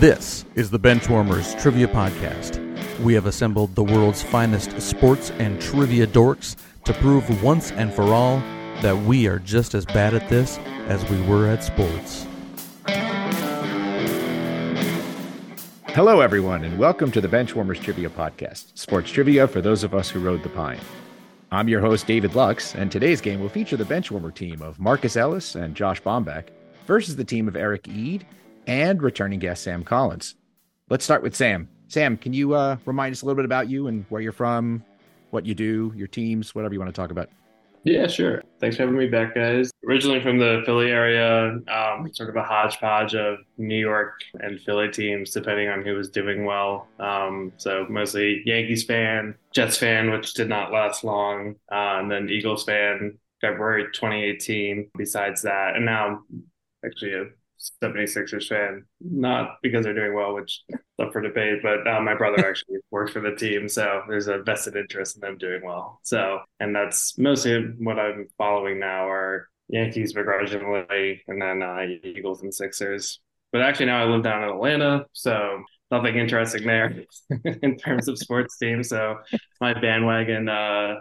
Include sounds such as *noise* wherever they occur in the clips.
This is the Benchwarmers Trivia Podcast. We have assembled the world's finest sports and trivia dorks to prove once and for all that we are just as bad at this as we were at sports. Hello, everyone, and welcome to the Benchwarmers Trivia Podcast, sports trivia for those of us who rode the pine. I'm your host, David Lux, and today's game will feature the Benchwarmer team of Marcus Ellis and Josh Bombeck versus the team of Eric Ede and returning guest Sam Collins. Let's start with Sam. Sam, can you uh, remind us a little bit about you and where you're from, what you do, your teams, whatever you want to talk about? Yeah, sure. Thanks for having me back, guys. Originally from the Philly area, um, sort of a hodgepodge of New York and Philly teams, depending on who was doing well. Um, so mostly Yankees fan, Jets fan, which did not last long, uh, and then Eagles fan, February 2018. Besides that, and now actually a 76ers fan, not because they're doing well, which is up for debate, but uh, my brother actually *laughs* works for the team. So there's a vested interest in them doing well. So, and that's mostly what I'm following now are Yankees begrudgingly, and then uh, Eagles and Sixers. But actually, now I live down in Atlanta. So nothing interesting there *laughs* in terms of sports teams. So my bandwagon uh,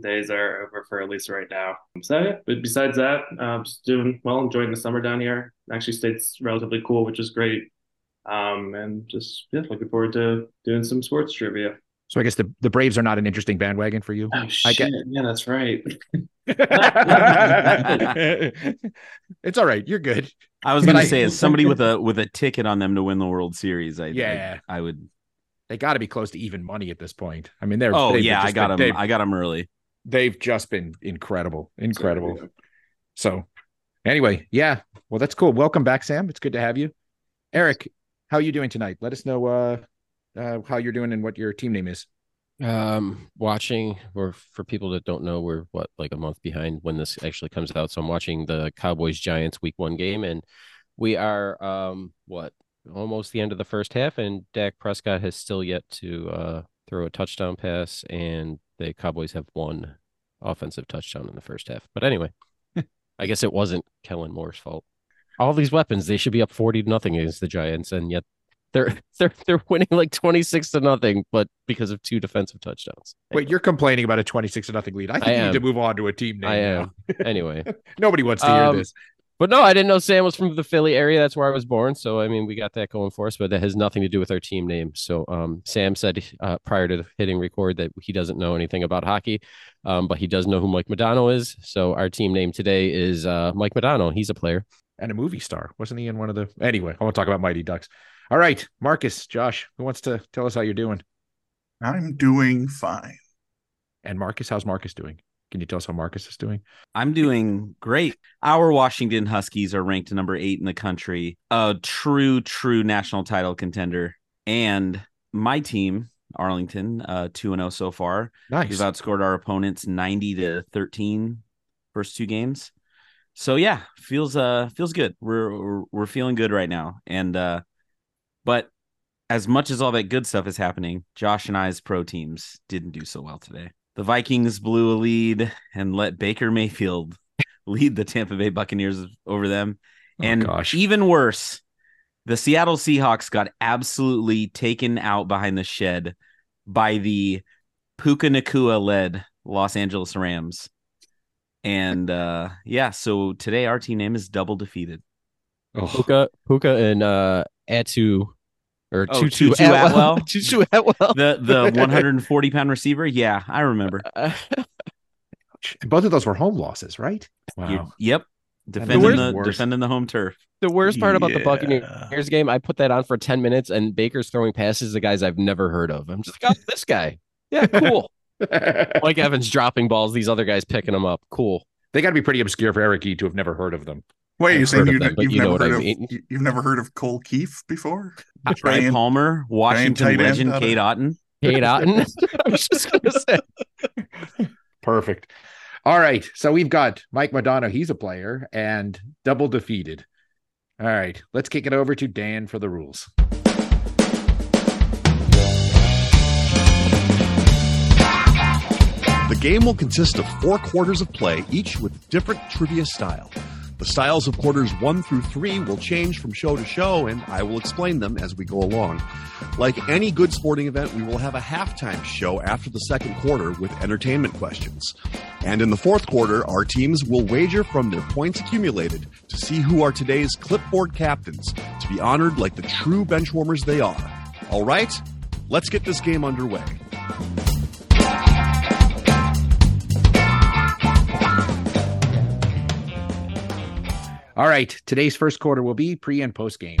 days are over for at least right now. So yeah, but besides that, I'm just doing well, enjoying the summer down here. Actually, state's relatively cool, which is great. Um, and just yeah, looking forward to doing some sports trivia. So I guess the, the Braves are not an interesting bandwagon for you. Oh shit! I get... Yeah, that's right. *laughs* *laughs* it's all right. You're good. I was going to say, as somebody with a with a ticket on them to win the World Series, I yeah, I, I would. They got to be close to even money at this point. I mean, they're. Oh yeah, I got been, them. I got them early. They've just been incredible, incredible. So, anyway, yeah. Well, that's cool. Welcome back, Sam. It's good to have you. Eric, how are you doing tonight? Let us know uh, uh, how you're doing and what your team name is. Um, watching, or for people that don't know, we're what like a month behind when this actually comes out. So I'm watching the Cowboys Giants Week One game, and we are um what almost the end of the first half, and Dak Prescott has still yet to uh throw a touchdown pass, and the Cowboys have one offensive touchdown in the first half. But anyway, *laughs* I guess it wasn't Kellen Moore's fault. All these weapons, they should be up forty to nothing against the Giants, and yet they're *laughs* they're they're winning like 26 to nothing, but because of two defensive touchdowns. Wait, you're complaining about a 26 to nothing lead. I think I you need to move on to a team name. I am. *laughs* anyway. Nobody wants to hear um, this. But no, I didn't know Sam was from the Philly area. That's where I was born. So I mean, we got that going for us, but that has nothing to do with our team name. So um, Sam said uh, prior to hitting record that he doesn't know anything about hockey, um, but he does know who Mike Modano is. So our team name today is uh, Mike Modano. He's a player and a movie star, wasn't he? In one of the anyway, I want to talk about Mighty Ducks. All right, Marcus, Josh, who wants to tell us how you're doing? I'm doing fine. And Marcus, how's Marcus doing? Can you tell us how Marcus is doing? I'm doing great. Our Washington Huskies are ranked number eight in the country, a true, true national title contender. And my team, Arlington, uh, 2 0 so far. Nice. We've outscored our opponents 90 to 13 first two games. So yeah, feels uh feels good. We're we're, we're feeling good right now. And uh but as much as all that good stuff is happening, Josh and I's pro teams didn't do so well today. The Vikings blew a lead and let Baker Mayfield *laughs* lead the Tampa Bay Buccaneers over them. Oh, and gosh. even worse, the Seattle Seahawks got absolutely taken out behind the shed by the Puka Nacua led Los Angeles Rams. And uh yeah, so today our team name is double defeated. Oh. Puka Puka and uh Atu or oh, Tutu, Tutu Atwell. Atwell. *laughs* Tutu Atwell. The the *laughs* 140 pound receiver. Yeah, I remember. *laughs* Both of those were home losses, right? Wow. You, yep. Defending the, the defending the home turf. The worst part about yeah. the Buccaneers game, I put that on for 10 minutes and Baker's throwing passes to guys I've never heard of. I'm just like, oh, this guy. Yeah, cool. Mike Evans dropping balls, these other guys picking them up. Cool. They got to be pretty obscure for Eric E to have never heard of them. Wait, you're saying you, have never heard I mean. of you've never heard of Cole Keefe before? Trey Palmer, Washington legend, Cade Otton. Cade Otton. *laughs* I was just gonna say. Perfect. All right. So we've got Mike Modano. he's a player, and double defeated. All right. Let's kick it over to Dan for the rules. The game will consist of four quarters of play, each with different trivia style. The styles of quarters one through three will change from show to show, and I will explain them as we go along. Like any good sporting event, we will have a halftime show after the second quarter with entertainment questions. And in the fourth quarter, our teams will wager from their points accumulated to see who are today's clipboard captains to be honored like the true benchwarmers they are. All right, let's get this game underway. All right, today's first quarter will be pre and post game.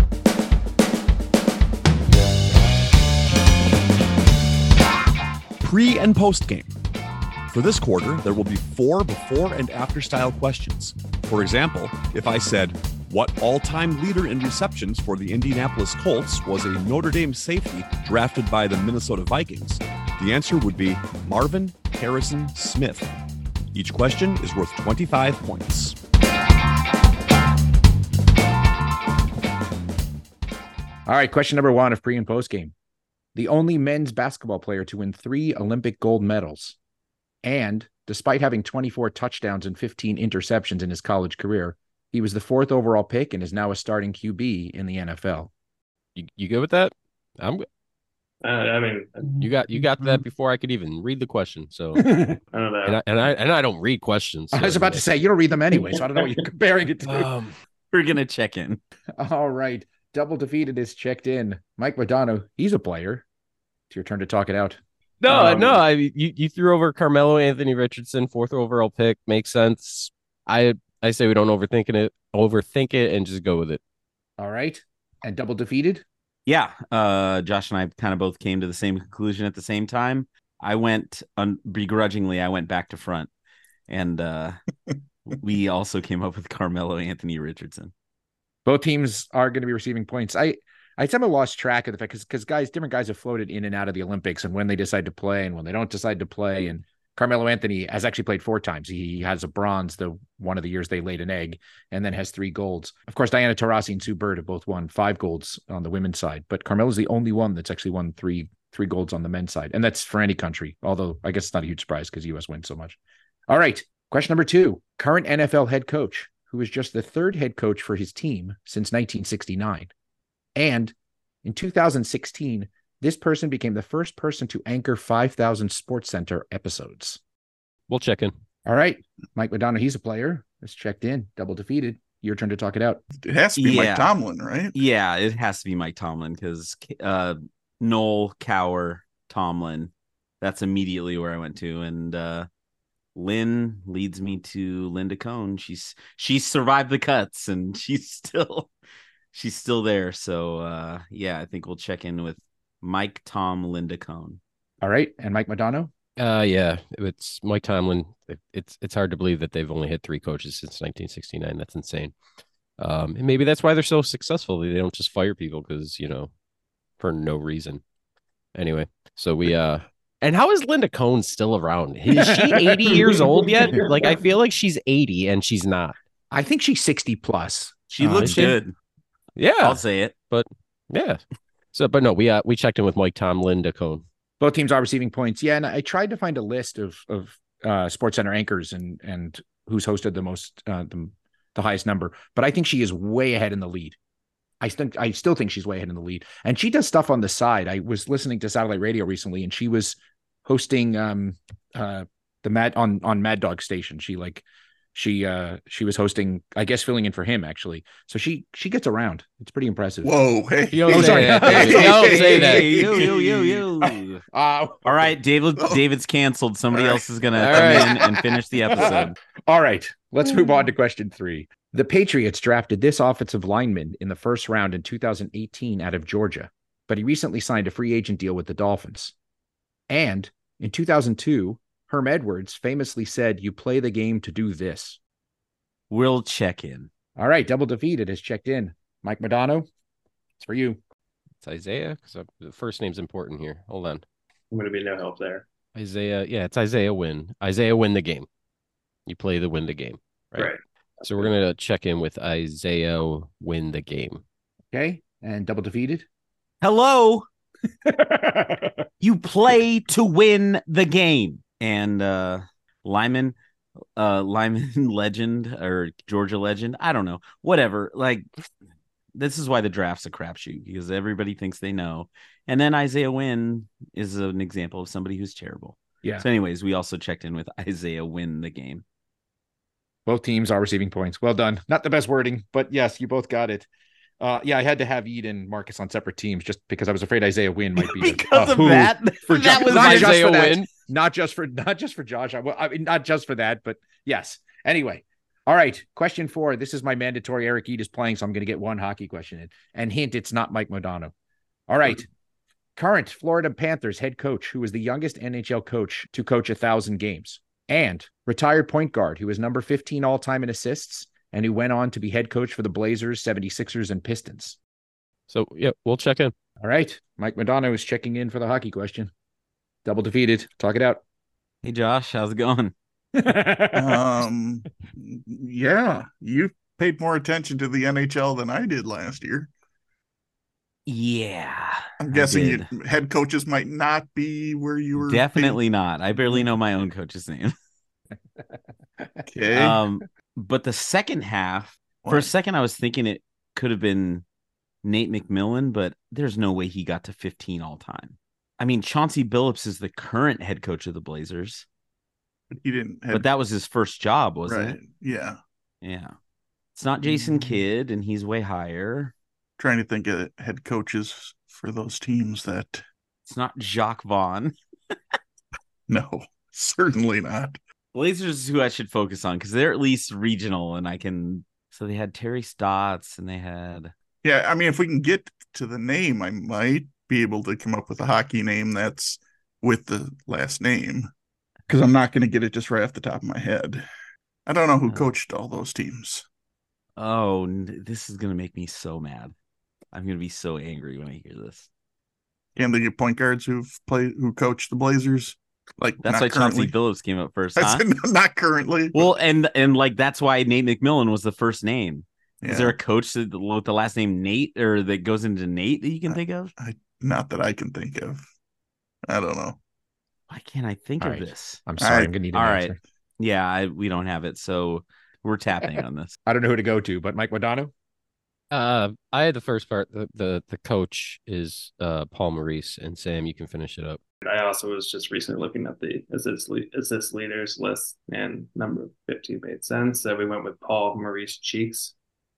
Pre and post game. For this quarter, there will be four before and after style questions. For example, if I said, What all time leader in receptions for the Indianapolis Colts was a Notre Dame safety drafted by the Minnesota Vikings? The answer would be Marvin Harrison Smith. Each question is worth 25 points. All right, question number one of pre and post game. The only men's basketball player to win three Olympic gold medals. And despite having 24 touchdowns and 15 interceptions in his college career, he was the fourth overall pick and is now a starting QB in the NFL. You, you good with that? I'm uh, I mean, you got you got that before I could even read the question. So *laughs* I don't know. And I, and I and I don't read questions. So I was about to say you don't read them anyway, so I don't know what you're *laughs* comparing it to. Um, We're gonna check in. All right, double defeated is checked in. Mike Modano, he's a player. It's your turn to talk it out. No, Um, no, I you, you threw over Carmelo Anthony Richardson, fourth overall pick, makes sense. I I say we don't overthink it, overthink it, and just go with it. All right, and double defeated. Yeah, uh, Josh and I kind of both came to the same conclusion at the same time. I went un- begrudgingly. I went back to front, and uh, *laughs* we also came up with Carmelo Anthony Richardson. Both teams are going to be receiving points. I I of lost track of the fact because because guys, different guys have floated in and out of the Olympics and when they decide to play and when they don't decide to play. And Carmelo Anthony has actually played four times. He has a bronze the one of the years they laid an egg, and then has three golds. Of course, Diana Taurasi and Sue Bird have both won five golds on the women's side, but Carmelo's the only one that's actually won three three golds on the men's side, and that's for any country. Although I guess it's not a huge surprise because the U.S. wins so much. All right, question number two: current NFL head coach who was just the third head coach for his team since 1969, and in 2016, this person became the first person to anchor 5,000 Sports Center episodes. We'll check in. All right, Mike Modano, he's a player. That's checked in, double defeated. Your turn to talk it out. It has to be Yeah. Mike Tomlin, right? Yeah, it has to be Mike Tomlin because uh, Noll Cowher Tomlin. That's immediately where I went to, and uh, Lynn leads me to Linda Cohn. She's she's survived the cuts, and *laughs* she's still she's still there. So uh, yeah, I think we'll check in with Mike Tom Linda Cohn. All right, and Mike Modano. Uh, yeah, it's Mike Tomlin. It, it's it's hard to believe that they've only had three coaches since 1969. That's insane. Um, and maybe that's why they're so successful. They don't just fire people because you know, for no reason. Anyway, so we uh, and how is Linda Cohn still around? Is she 80 years old yet? Like I feel like she's 80 and she's not. I think she's 60 plus. She Uh, looks is she? good. Yeah, I'll say it. But yeah. So, but no, we uh we checked in with Mike Tom, Linda Cohn. Both teams are receiving points. Yeah, and I tried to find a list of of uh, Sports Center anchors and and who's hosted the most uh, the, the highest number, but I think she is way ahead in the lead. I think I still think she's way ahead in the lead, and she does stuff on the side. I was listening to satellite radio recently, and she was hosting um uh the Mad on on Mad Dog station. She like she uh she was hosting, I guess, filling in for him actually. So she she gets around. It's pretty impressive. Whoa, hey. You don't Oh, say sorry. that. David. You don't say that. Hey, yo, yo, yo, yo. *laughs* *laughs* Uh, All right, David. Oh. David's canceled. Somebody All right. else is gonna All come right. in and finish the episode. *laughs* All right, let's move on to question three. The Patriots drafted this offensive lineman in the first round in 2018 out of Georgia, but he recently signed a free agent deal with the Dolphins. And in 2002, Herm Edwards famously said, You play the game to do this. We'll check in. All right, double defeated has checked in. Mike Modano, it's for you. It's Isaiah because the first name's important here. Hold on, I'm going to be no help there. Isaiah. Yeah, it's Isaiah Wynn. Isaiah win the game. You play the win the game, right? Right. So we're gonna check in with Isaiah win the game. Okay, and double defeated. Hello. *laughs* You play to win the game. And uh Lyman, uh Lyman *laughs* legend or Georgia legend. I don't know. Whatever. Like this is why the draft's a crapshoot because everybody thinks they know. And then Isaiah Wynn is an example of somebody who's terrible. Yeah. So, anyways, we also checked in with *laughs* Isaiah Wynn the game. Both teams are receiving points. Well done. Not the best wording, but yes, you both got it. Uh, yeah, I had to have Eden and Marcus on separate teams just because I was afraid Isaiah Wynn might be *laughs* because uh, of that. For *laughs* that was not just Isaiah for that, Wynn. not just for not just for Josh. I, well, I mean, not just for that, but yes. Anyway, all right. Question four. This is my mandatory. Eric Ede is playing, so I'm going to get one hockey question in. And hint, it's not Mike Modano. All right. Current Florida Panthers head coach, who is the youngest NHL coach to coach a thousand games, and retired point guard, who is number 15 all time in assists, and who went on to be head coach for the Blazers, 76ers, and Pistons. So yeah, we'll check in. All right. Mike Modano is checking in for the hockey question. Double defeated. Talk it out. Hey Josh, how's it going? *laughs* Um, yeah, you paid more attention to the NHL than I did last year. Yeah. I'm guessing you, head coaches might not be where you were. Definitely not. I barely know my own coach's name. *laughs* Okay. Um, but the second half, for a second, I was thinking it could have been Nate McMillan, but there's no way he got to 15 all time. I mean, Chauncey Billups is the current head coach of the Blazers, he didn't. Have, but that was his first job, wasn't right. it? Yeah. Yeah. It's not Jason Mm. Kidd, and he's way higher. Trying to think of head coaches for those teams that. It's not Jacque Vaughn. *laughs* No, certainly not. Blazers is who I should focus on because they're at least regional, and I can. So they had Terry Stotts, and they had Yeah, I mean, if we can get to the name, I might be able to come up with a hockey name that's with the last name because I'm not going to get it just right off the top of my head. I don't know who Uh. coached all those teams. Oh, this is gonna make me so mad. I'm gonna be so angry when I hear this. Can they get point guards who've played who coached the Blazers? Like That's why currently. Chauncey Billups came up first, I huh? *laughs* said not currently. Well, and and like that's why Nate McMillan was the first name. yeah, Is there a coach that, with the last name Nate or that goes into Nate that you can think of? not that I can think of. I don't know. Why can't I think All of right. this? I'm sorry. right. I'm going to need an All right. answer. Yeah, I, we don't have it, so we're tapping *laughs* on this. I don't know who to go to, but Mike Modano. Uh, I had the first part. The the, the coach is uh Paul Maurice, and Sam, you can finish it up. I also was just recently looking at the assist, le- assist leaders list, and number 15 made sense. So we went with Paul Maurice Cheeks.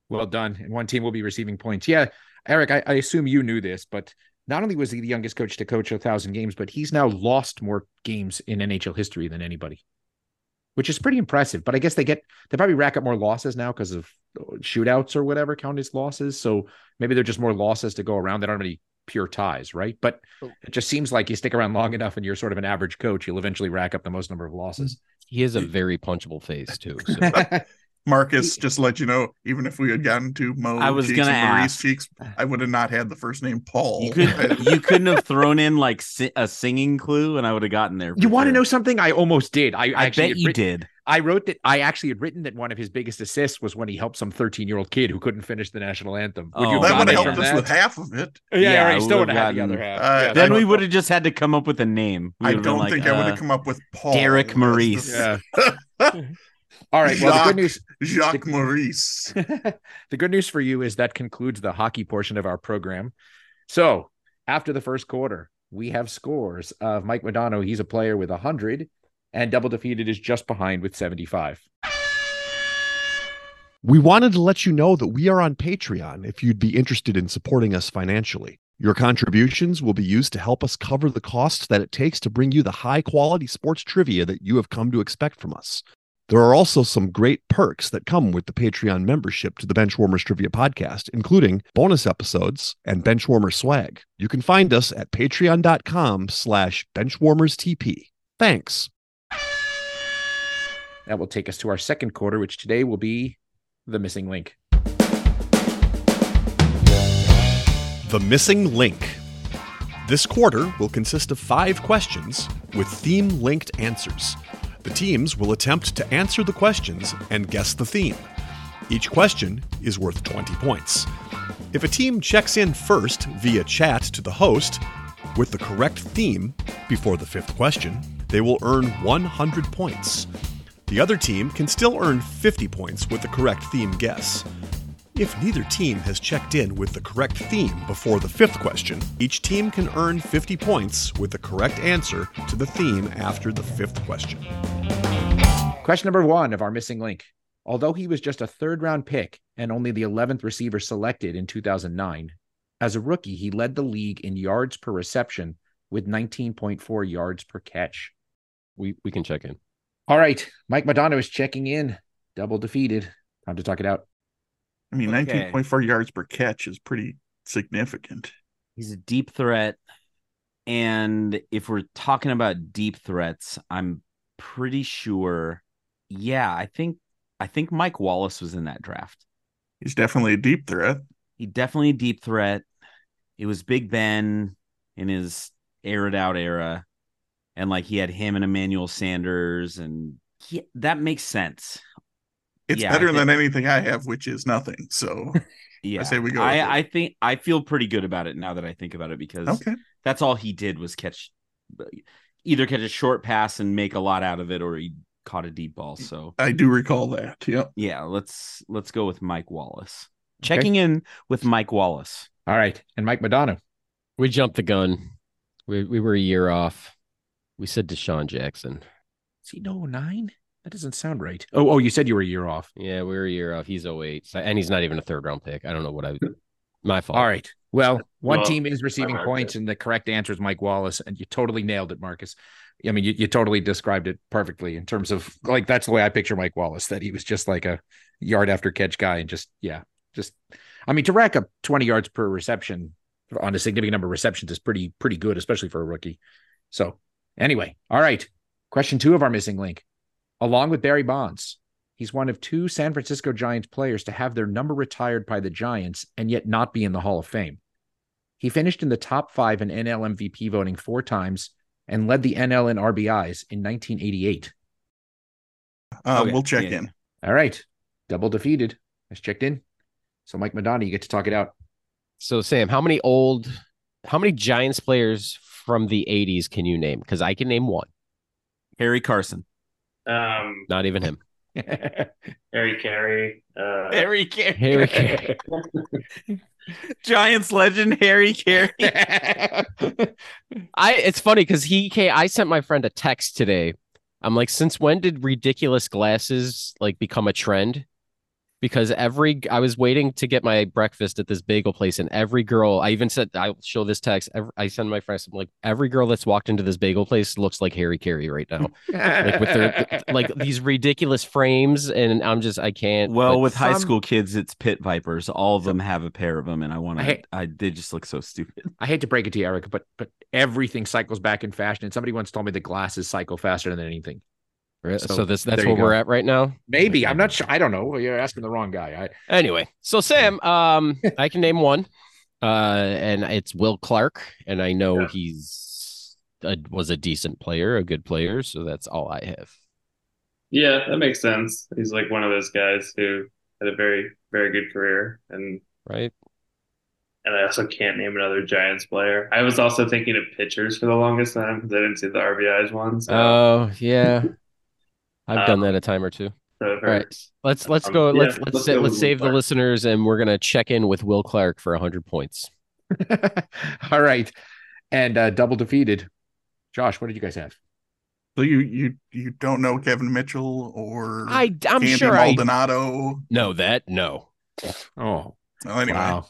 Well done. And one team will be receiving points. Yeah, Eric, I, I assume you knew this, but not only was he the youngest coach to coach a thousand games, but he's now lost more games in NHL history than anybody, which is pretty impressive. But I guess they get they probably rack up more losses now because of uh, shootouts or whatever count as losses. So maybe they're just more losses to go around. They don't have any pure ties, right? But oh. it just seems like you stick around long enough and you're sort of an average coach, you'll eventually rack up the most number of losses. Mm-hmm. He has a very punchable face too. So *laughs* Marcus, just to let you know, even if we had gotten to Mo, I was Cheeks gonna and Maurice ask. Cheeks, I would have not had the first name Paul. You could *laughs* you couldn't have thrown in like si- a singing clue, and I would have gotten there. you for want to know something? I almost did. I, I actually bet you writ- did. I wrote that I actually had written that one of his biggest assists was when he helped some 13 year old kid who couldn't finish the national anthem. Would you Oh, have that would have helped us that? with half of it. Yeah, Yeah, right. I Still would would've have had the other half. Uh, yeah, Then we would have just had to come up with a name. We I don't like, think I would uh, have come up with Paul. Derek Maurice. *laughs* Yeah. All right. Well, the good news. Jacques Maurice. *laughs* the good news for you is that concludes the hockey portion of our program. So after the first quarter, we have scores of Mike Modano. He's a player with 100, and Double Defeated is just behind with 75. We wanted to let you know that we are on Patreon if you'd be interested in supporting us financially. Your contributions will be used to help us cover the costs that it takes to bring you the high quality sports trivia that you have come to expect from us. There are also some great perks that come with the Patreon membership to the Benchwarmers Trivia Podcast, including bonus episodes and Benchwarmer swag. You can find us at patreon.com slash benchwarmerstp. Thanks. That will take us to our second quarter, which today will be the missing link. The Missing Link. This quarter will consist of five questions with theme linked answers. The teams will attempt to answer the questions and guess the theme. Each question is worth 20 points. If a team checks in first via chat to the host with the correct theme before the fifth question, they will earn 100 points. The other team can still earn 50 points with the correct theme guess. If neither team has checked in with the correct theme before the fifth question, each team can earn 50 points with the correct answer to the theme after the fifth question. Question number one of our missing link. Although he was just a third round pick and only the 11th receiver selected in 2009, as a rookie, he led the league in yards per reception with 19.4 yards per catch. We we can check in. All right. Mike Modano is checking in, double defeated. Time to talk it out. I mean, Okay. 19.4 yards per catch is pretty significant. He's a deep threat. And if we're talking about deep threats, I'm pretty sure. Yeah, I think I think Mike Wallace was in that draft. He's definitely a deep threat. He definitely a deep threat. It was Big Ben in his aired out era. And like he had him and Emmanuel Sanders, and he, that makes sense. It's Yeah, better than anything I have, which is nothing. So, *laughs* Yeah. I say we go. I, I think I feel pretty good about it now that I think about it because okay. that's all he did was catch either catch a short pass and make a lot out of it or he caught a deep ball so I do recall that. Yep. yeah let's let's go with mike wallace checking in with mike wallace All right. And Mike Modano. We jumped the gun. We we were a year off. We said DeSean Jackson. Is he no nine? That doesn't sound right. Oh, oh, you said you were a year off. Yeah, we were a year off. He's 08. And he's not even a third round pick. I don't know what I my fault. All right. Well, one Well, team is receiving I- points, and the correct answer is Mike Wallace, and you totally nailed it, Marcus. I mean, you, you totally described it perfectly in terms of like that's the way I picture Mike Wallace. That he was just like a yard after catch guy, and just yeah, just I mean to rack up twenty yards per reception on a significant number of receptions is pretty pretty good, especially for a rookie. So anyway, all right. Question two of our missing link, along with Barry Bonds, He's one of two San Francisco Giants players to have their number retired by the Giants and yet not be in the Hall of Fame. He finished in the top five in NL MVP voting four times and led the NL in RBIs in 1988. Um, Okay, We'll check yeah. in. All right. Double defeated. As checked in. So, Mike Modano, you get to talk it out. So Sam, how many old how many Giants players from the 80s can you name? Because I can name one. harry carson Um, Not even him. *laughs* Harry Carey. Uh, harry carey Harry Carey. *laughs* giants legend harry carey *laughs* I it's funny because he came, I sent my friend a text today. I'm like, since when did ridiculous glasses like become a trend? Because every I was waiting to get my breakfast at this bagel place, and every girl I even said I'll show this text. Every, I send my friends, I'm like, every girl that's walked into this bagel place looks like Harry Carey right now, like with their *laughs* like these ridiculous frames, and I'm just I can't. well but with high school kids it's pit vipers all of them have a pair of them and i want to hate- I, they just look so stupid I hate to break it to you, Eric, but but everything cycles back in fashion. And somebody once told me the glasses cycle faster than anything. So, so this that's there you where we're at right now. Maybe I'm not sure. I don't know. You're asking the wrong guy. I, Anyway, so Sam, um, *laughs* I can name one, uh, and it's Will Clark, and I know Yeah. he's a, was a decent player, a good player, so that's all I have. yeah, that makes sense. He's like one of those guys who had a very, very good career, and Right? and I also can't name another Giants player. I was also thinking of pitchers for the longest time because I didn't see the RBIs one. So, Oh yeah, I've Um, done that a time or two. so All right, let's let's Um, go. yeah, let's let's let's sa- go let's save Will the listeners, and we're gonna check in with Will Clark for hundred points. *laughs* All right. And uh, double defeated. Josh, what did you guys have? So you you you don't know Kevin Mitchell or I I'm Candy sure I Maldonado. know that. No, Oh, Well, anyway, wow.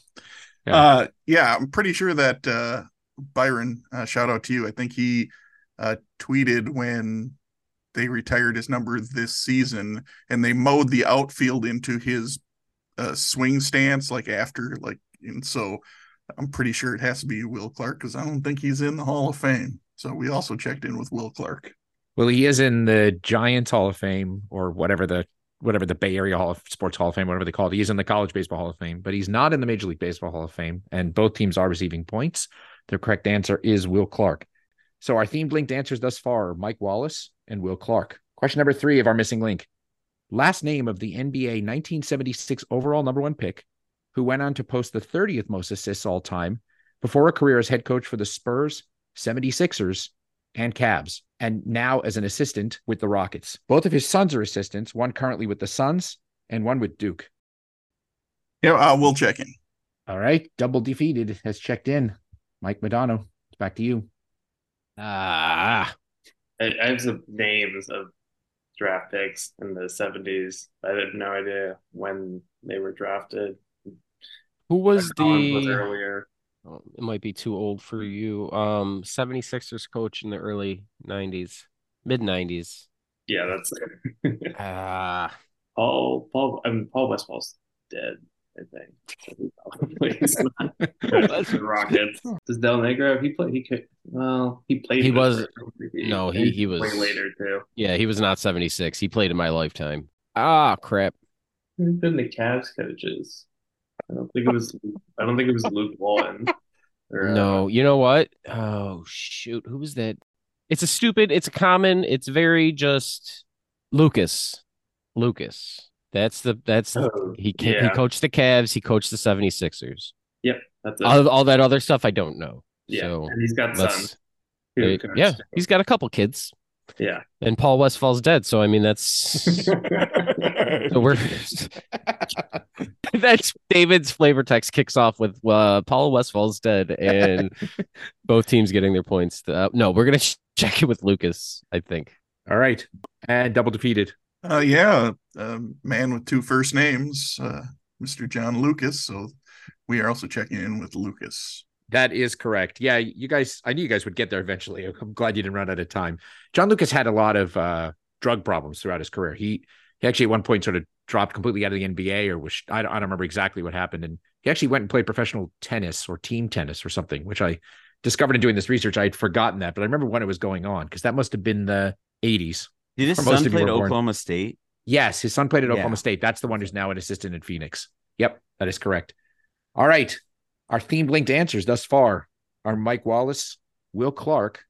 Yeah. Uh, yeah, I'm pretty sure that uh, Byron, uh, shout out to you. I think he uh, tweeted when they retired his number this season and they mowed the outfield into his uh, swing stance, like after, like, and so I'm pretty sure it has to be Will Clark because I don't think he's in the Hall of Fame. So we also checked in with Will Clark. Well, he is in the Giants Hall of Fame or whatever the whatever the Bay Area Hall of Sports Hall of Fame, whatever they call it. He's in the College Baseball Hall of Fame, but he's not in the Major League Baseball Hall of Fame. And both teams are receiving points. The correct answer is Will Clark. So our themed linked answers thus far are Mike Wallace and Will Clark. Question number three of our missing link. Last name of the NBA 1976 overall number one pick, who went on to post the 30th most assists all time before a career as head coach for the Spurs, 76ers, and Cavs, and now as an assistant with the Rockets. Both of his sons are assistants, one currently with the Suns and one with Duke. Yeah, uh, we'll check in. All right. Double defeated has checked in. Mike Modano, it's back to you. Ah, I, I have some names of draft picks in the 70s. I have no idea when they were drafted. who was Collins was the? earlier. oh, it might be too old for you. Um, 76ers coach in the early 90s, mid 90s. Yeah, that's *laughs* Ah, Paul. Paul. I mean, Paul Westphal's dead. I think. Probably. That's the Rockets. Does Del Negro? He played. He could. Well, he played. He was- the- no, he- he was- later too. yeah, he was not 76. He played in my lifetime. Ah, crap. Who's been the Cavs coaches? I don't think it was. I don't think it was Luke Walton. Or, uh, No, you know what? Oh shoot, who was that? It's a stupid, it's a common, it's very just Lucas. Lucas. That's the that's the, Oh, he ca- he coached the Cavs, he coached the 76ers. Yep, that's it. All, all that other stuff I don't know. yeah, So and he's got let's sons. who yeah, he's got a couple kids. yeah. And Paul Westphal's dead, so I mean that's *laughs* so we're *laughs* that's David's flavor text kicks off with uh, Paul Westphal's dead and *laughs* both teams getting their points. Uh, no, we're gonna ch- check it with Lucas. I think. All right. And double defeated. Uh, yeah, a man with two first names, uh, Mr. John Lucas. So we are also checking in with Lucas. That is correct. Yeah, you guys, I knew you guys would get there eventually. I'm glad you didn't run out of time. John Lucas had a lot of uh, drug problems throughout his career. He he actually at one point sort of dropped completely out of the NBA, or was I I don't remember exactly what happened. And he actually went and played professional tennis or team tennis or something, which I discovered in doing this research. I had forgotten that, but I remember when it was going on because that must have been the 80s. Did his son of play at were born- Oklahoma State? Yes, his son played at Yeah. Oklahoma State. That's the one who's now an assistant in Phoenix. Yep, that is correct. All right. Our themed linked answers thus far are Mike Wallace, Will Clark,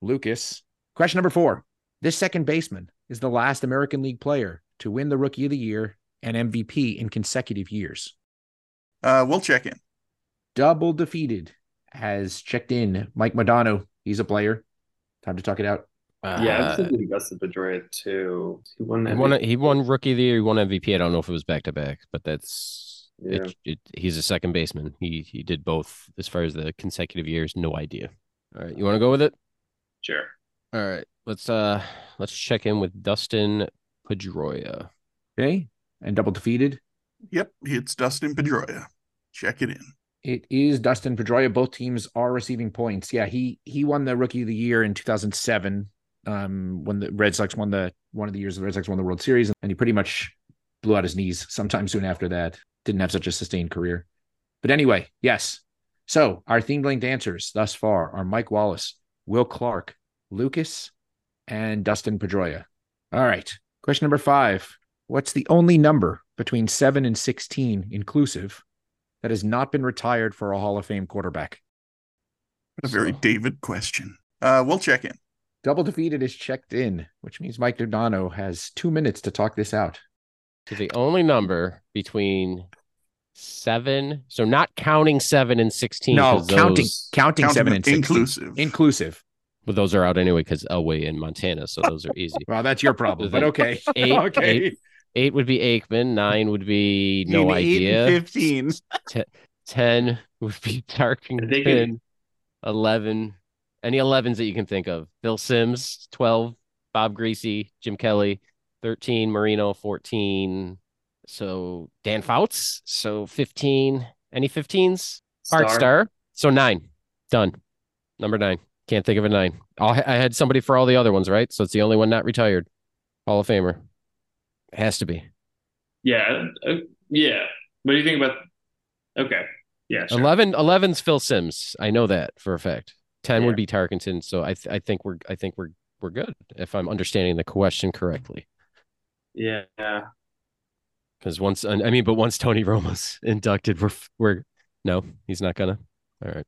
Lucas. Question number four. This second baseman is the last American League player to win the Rookie of the Year and MVP in consecutive years. Uh, we'll check in. Double defeated has checked in Mike Modano. He's a player. Time to talk it out. Yeah, Uh, I'm thinking Dustin Pedroia too. He won. he won. He won Rookie of the Year. He won MVP. I don't know if it was back to back, but that's Yeah. it, it, He's a second baseman. He he did both as far as the consecutive years. No idea. All right, you want to go with it? Sure. All right, let's uh let's check in with Dustin Pedroia. Okay. And double defeated. Yep, it's Dustin Pedroia. Check it in. It is Dustin Pedroia. Both teams are receiving points. Yeah, he he won the Rookie of the Year in 2007. Um, when the Red Sox won the one of the years the Red Sox won the World Series, and he pretty much blew out his knees sometime soon after that. Didn't have such a sustained career. But anyway, yes. So our theme linked answers thus far are Mike Wallace, Will Clark, Lucas, and Dustin Pedroia. All right. Question number five. What's the only number between seven and 16 inclusive that has not been retired for a Hall of Fame quarterback. A very So- David question. Uh, we'll check in. Double defeated is checked in, which means Mike Modano has two minutes to talk this out. So the only number between seven, so not counting seven and sixteen. No, 'cause counting those, counting Counting seven them and 16. inclusive. Inclusive. but those are out anyway because Elway in Montana, so those are easy. *laughs* Well, that's your problem, but okay. *laughs* Eight, okay. eight, eight would be Aikman. Nine would be no In eight and idea. Fifteen. Ten would be think Tarkenton. Eleven, any elevens that you can think of. Bill Sims. Twelve, Bob Griese, Jim Kelly. Thirteen, Marino. Fourteen. So Dan Fouts. So fifteen. Any fifteens? Bart Starr. So nine. Done. Number nine. Can't think of a nine. I had somebody for all the other ones, right? So it's the only one not retired. Hall of Famer. Has to be. Yeah. Uh, yeah. What do you think about? Okay. Yeah. Sure. 11 11's Phil Simms. I know that for a fact. 10 Yeah. would be Tarkenton. So I th- I think we're I think we're we're good if I'm understanding the question correctly. Yeah. Because once I mean, but once Tony Romo's *laughs* inducted, we're we're no, he's not gonna. All right,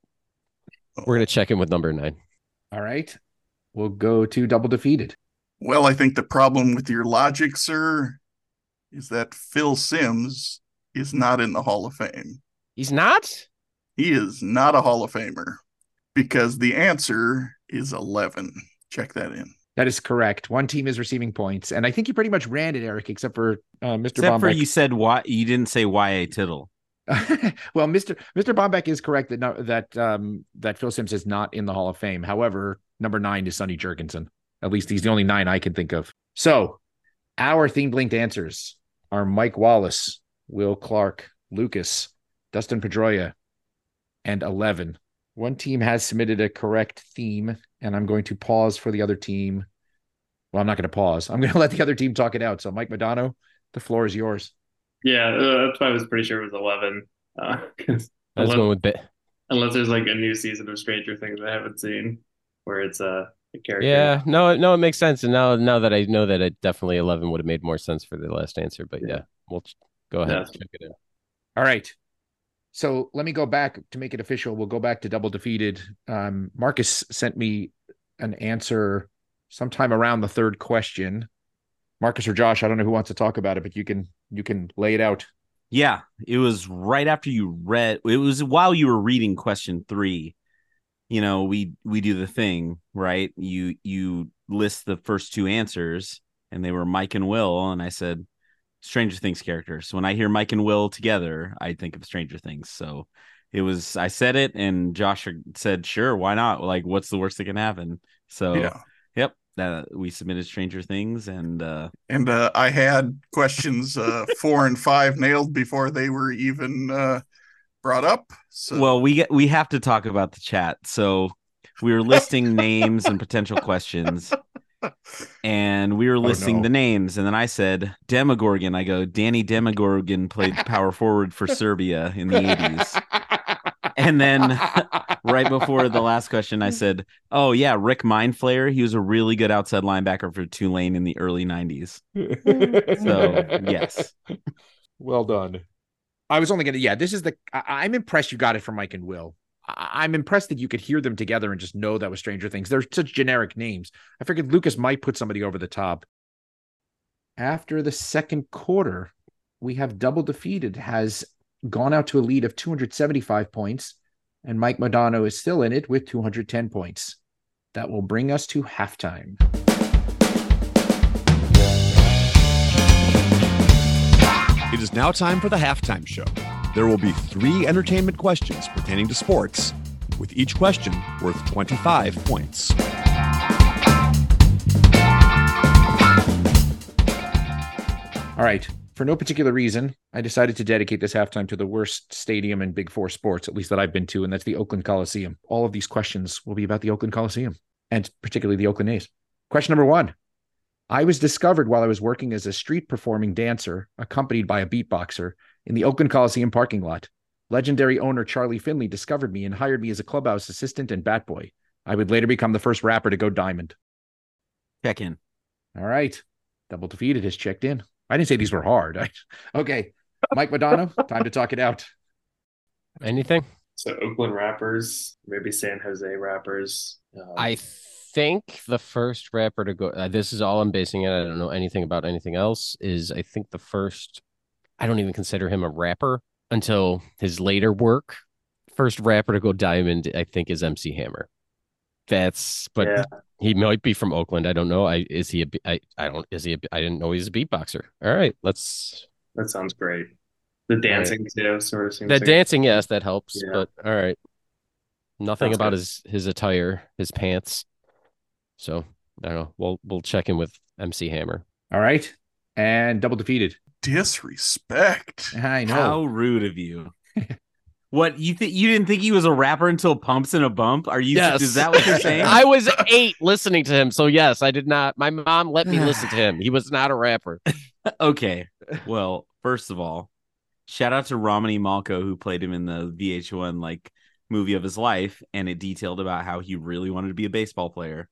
we're gonna check in with number nine. All right. We'll go to double defeated. Well, I think the problem with your logic, sir, is that Phil Simms is not in the Hall of Fame. He's not. He is not a Hall of Famer because the answer is 11. Check that in. That is correct. One team is receiving points, and I think you pretty much ran it, Eric, except for uh, Mr. Except for you said why you didn't say YA Tittle. *laughs* well, Mr. Mr. Bombeck is correct that no, that um, that Phil Simms is not in the Hall of Fame. However, number nine is Sonny Jurgensen. At least he's the only nine I can think of. So, our themed linked answers are Mike Wallace, Will Clark, Lucas, Dustin Pedroia, and eleven. One team has submitted a correct theme, and I'm going to pause for the other team. Well, I'm not going to pause. I'm going *laughs* to let the other team talk it out. So, Mike Modano, the floor is yours. Yeah, uh, that's why I was pretty sure it was 11. Uh, 'cause I was unless, going with bit. unless there's like a new season of Stranger Things I haven't seen where it's uh, a character. Yeah, no, no, it makes sense. And now, now that I know that it definitely eleven would have made more sense for the last answer. But yeah, we'll ch- go ahead. Yeah. and Check it in. All right. So let me go back to make it official. We'll go back to double defeated. Um, Marcus sent me an answer sometime around the third question. Marcus or Josh, I don't know who wants to talk about it, but you can you can lay it out. Yeah, it was right after you read. It was while you were reading question three. You know, we we do the thing right. You you list the first two answers, and they were Mike and Will, and I said Stranger Things characters. When I hear Mike and Will together, I think of Stranger Things. So it was I said it, and Josh said, "Sure, why not? Like, what's the worst that can happen?" So Yeah. yep, that we submitted Stranger Things, and uh And uh, I had questions uh, *laughs* four and five nailed before they were even uh, brought up. So Well, we get we have to talk about the chat. So we were listing *laughs* names and potential questions, and we were oh, listing no. the names. And then I said Demogorgon. I go, Danny Demogorgon played *laughs* power forward for Serbia in the eighties. And then *laughs* right before the last question, I said, "Oh yeah, Rick Mindflayer. He was a really good outside linebacker for Tulane in the early '90s." Mm. So yes, Well done. I was only gonna yeah, this is the I, I'm impressed you got it from Mike and Will. I, I'm impressed that you could hear them together and just know that was Stranger Things. They're such generic names. I figured Lucas might put somebody over the top. After the second quarter, we have double defeated, has gone out to a lead of 275 points, and Mike Modano is still in it with 210 points. That will bring us to halftime. It is now time for the halftime show. There will be three entertainment questions pertaining to sports, with each question worth 25 points. All right. For no particular reason, I decided to dedicate this halftime to the worst stadium in Big Four sports, at least that I've been to, and that's the Oakland Coliseum. All of these questions will be about the Oakland Coliseum and particularly the Oakland A's. Question number one I was discovered while I was working as a street performing dancer, accompanied by a beatboxer, in the Oakland Coliseum parking lot. Legendary owner Charlie Finley discovered me and hired me as a clubhouse assistant and bat boy. I would later become the first rapper to go diamond. check in. All right. Double defeated has checked in. I didn't say these were hard. I, *laughs* okay. Mike Modano, time to talk it out. Anything? So Oakland rappers, maybe San Jose rappers. Um, I think the first rapper to go. Uh, this is all I'm basing it. I don't know anything about anything else. Is I think the first. I don't even consider him a rapper until his later work. First rapper to go diamond, I think, is MC Hammer. That's but Yeah. he might be from Oakland. I don't know. I is he a be- I I don't is he a, I didn't know he's a beatboxer. All right, let's that sounds great. The dancing too sort of seems that like- dancing. Yes, that helps. Yeah. But all right, nothing Sounds about good. his his attire, his pants. So I don't know. We'll we'll check in with MC Hammer. All right. And double defeated. Disrespect. I know. How rude of you. what you think you didn't think he was a rapper until Pumps and a Bump? Are you yes. is that what you're saying? *laughs* I was eight listening to him, so yes, I did not. My mom let me listen to him. He was not a rapper. *laughs* okay. Well, first of all, shout out to Romany Malco who played him in the VH1 like movie of his life, and it detailed about how he really wanted to be a baseball player,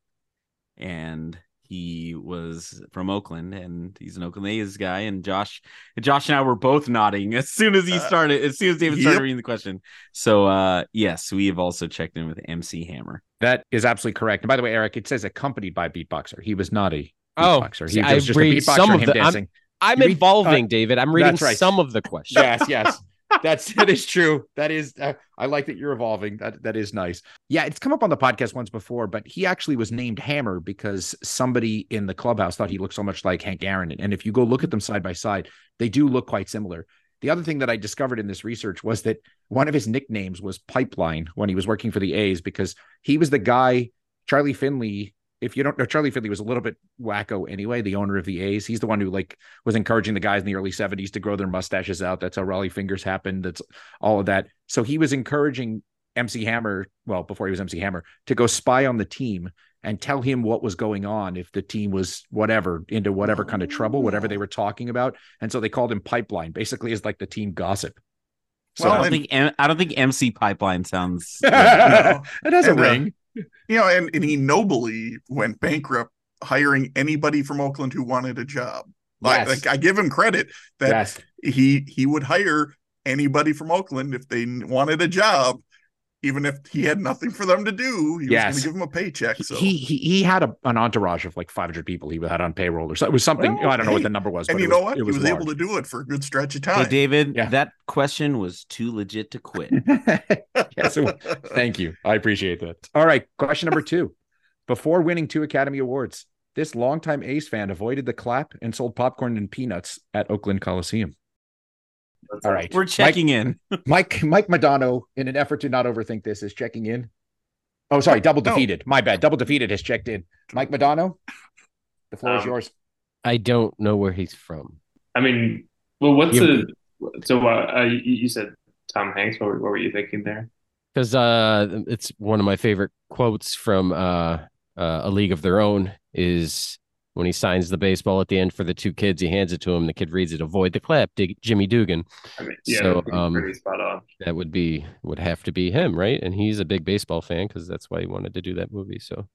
and he was from Oakland, and he's an Oakland A's guy. And Josh, Josh and I were both nodding *laughs* as soon as he Uh, started, as soon as David started yep. reading the question. So, uh, yes, we have also checked in with MC Hammer. That is absolutely correct. And by the way, Eric, it says accompanied by beatboxer. He was not a Oh, beatboxer. see, he I was just a read beatboxer some and of him the- I'm- dancing. I'm You read- involving uh, David. I'm reading right. some of the questions. yes, yes. *laughs* That's *laughs* that is true. That is uh, I like that you're evolving. That that is nice. Yeah, it's come up on the podcast once before, but he actually was named Hammer because somebody in the clubhouse thought he looked so much like Hank Aaron. And if you go look at them side by side, they do look quite similar. The other thing that I discovered in this research was that one of his nicknames was Pipeline when he was working for the A's because he was the guy Charlie Finley if you don't know, Charlie Finley was a little bit wacko anyway, the owner of the A's. He's the one who like was encouraging the guys in the early 70s to grow their mustaches out. That's how Rollie Fingers happened. That's all of that. So he was encouraging MC Hammer, well, before he was MC Hammer, to go spy on the team and tell him what was going on if the team was whatever into whatever kind of trouble, whatever they were talking about. And so they called him Pipeline, basically as like the team gossip. So Well, I don't and- think I don't think MC Pipeline sounds. *laughs* it has a uh, ring. You know, and, and he nobly went bankrupt hiring anybody from Oakland who wanted a job. Like, Yes. like I give him credit that yes. he he would hire anybody from Oakland if they wanted a job, even if he had nothing for them to do. He was going to give them a paycheck. So He he he had a, an entourage of like 500 people he had on payroll or so. It was something. Well, I don't know what the number was. and but you it know was- what? It He was large. able to do it for a good stretch of time. Hey, time. David, Yeah. that question was too legit to quit. *laughs* yes, it was. Thank you. I appreciate that. All right. Question number two. Before winning two Academy Awards, this longtime A's fan avoided the clap and sold popcorn and peanuts at Oakland Coliseum. That's All right. We're checking in. *laughs* Mike Mike Modano, in an effort to not overthink this, is checking in. Oh, sorry, double No. defeated. My bad. Double defeated has checked in. Mike Modano, the floor is Um, yours. I don't know where he's from. I mean, well, what's You- the so uh, uh, you, you said Tom Hanks. What, were- what were you thinking there? because uh it's one of my favorite quotes from uh, uh a league of their own is when he signs the baseball at the end for the two kids he hands it to him the kid reads it avoid the clap Dig- jimmy dugan. I mean, yeah, So, pretty, um, spot on. that would be would have to be him right? And he's a big baseball fan because that's why he wanted to do that movie so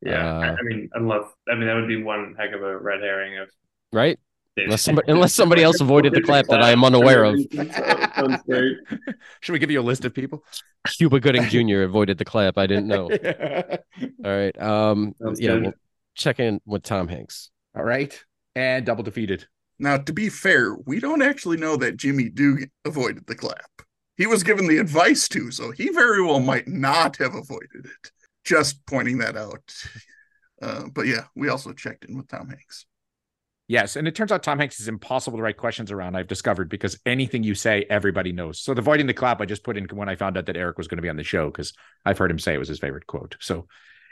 Yeah, I, uh, I mean, unless I mean that would be one heck of a red herring of right? Unless somebody unless somebody else avoided the clap that i am unaware of. *laughs* Should we give you a list of people? cuba gooding jr avoided the clap i didn't know. *laughs* All right um Sounds yeah good. we'll check in with tom hanks All right. And double defeated. Now, to be fair, we don't actually know that Jimmy Dugan avoided the clap. He was given the advice to, so he very well might not have avoided it. Just pointing that out. *laughs* Uh, but yeah, we also checked in with Tom Hanks. Yes, and it turns out Tom Hanks is impossible to write questions around. I've discovered because anything you say, everybody knows. So the avoiding the clap, I just put in when I found out that Eric was going to be on the show because I've heard him say it was his favorite quote. So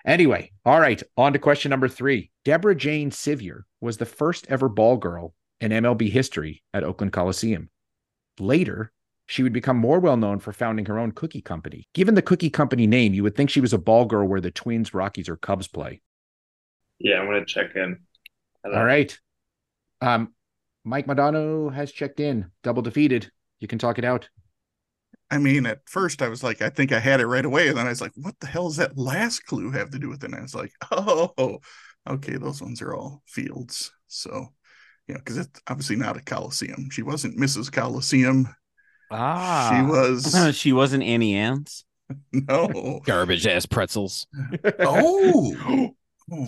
anyway, all right, on to question number three. Deborah Jane Sivyer was the first ever ball girl in MLB history at Oakland Coliseum. Later, she would become more well known for founding her own cookie company. Given the cookie company name, you would think she was a ball girl where the Twins, Rockies, or Cubs play. Yeah, I'm gonna check in. All right. Um, Mike Modano has checked in, double defeated. You can talk it out. I mean, at first I was like, I think I had it right away. And then I was like, what the hell does that last clue have to do with it? And I was like, *laughs* oh, okay, those ones are all fields. So, you know, because it's obviously not a Coliseum. She wasn't Mrs. Coliseum. Ah, She was, *laughs* she wasn't Auntie Anne's. *laughs* no. garbage ass pretzels Oh. *gasps*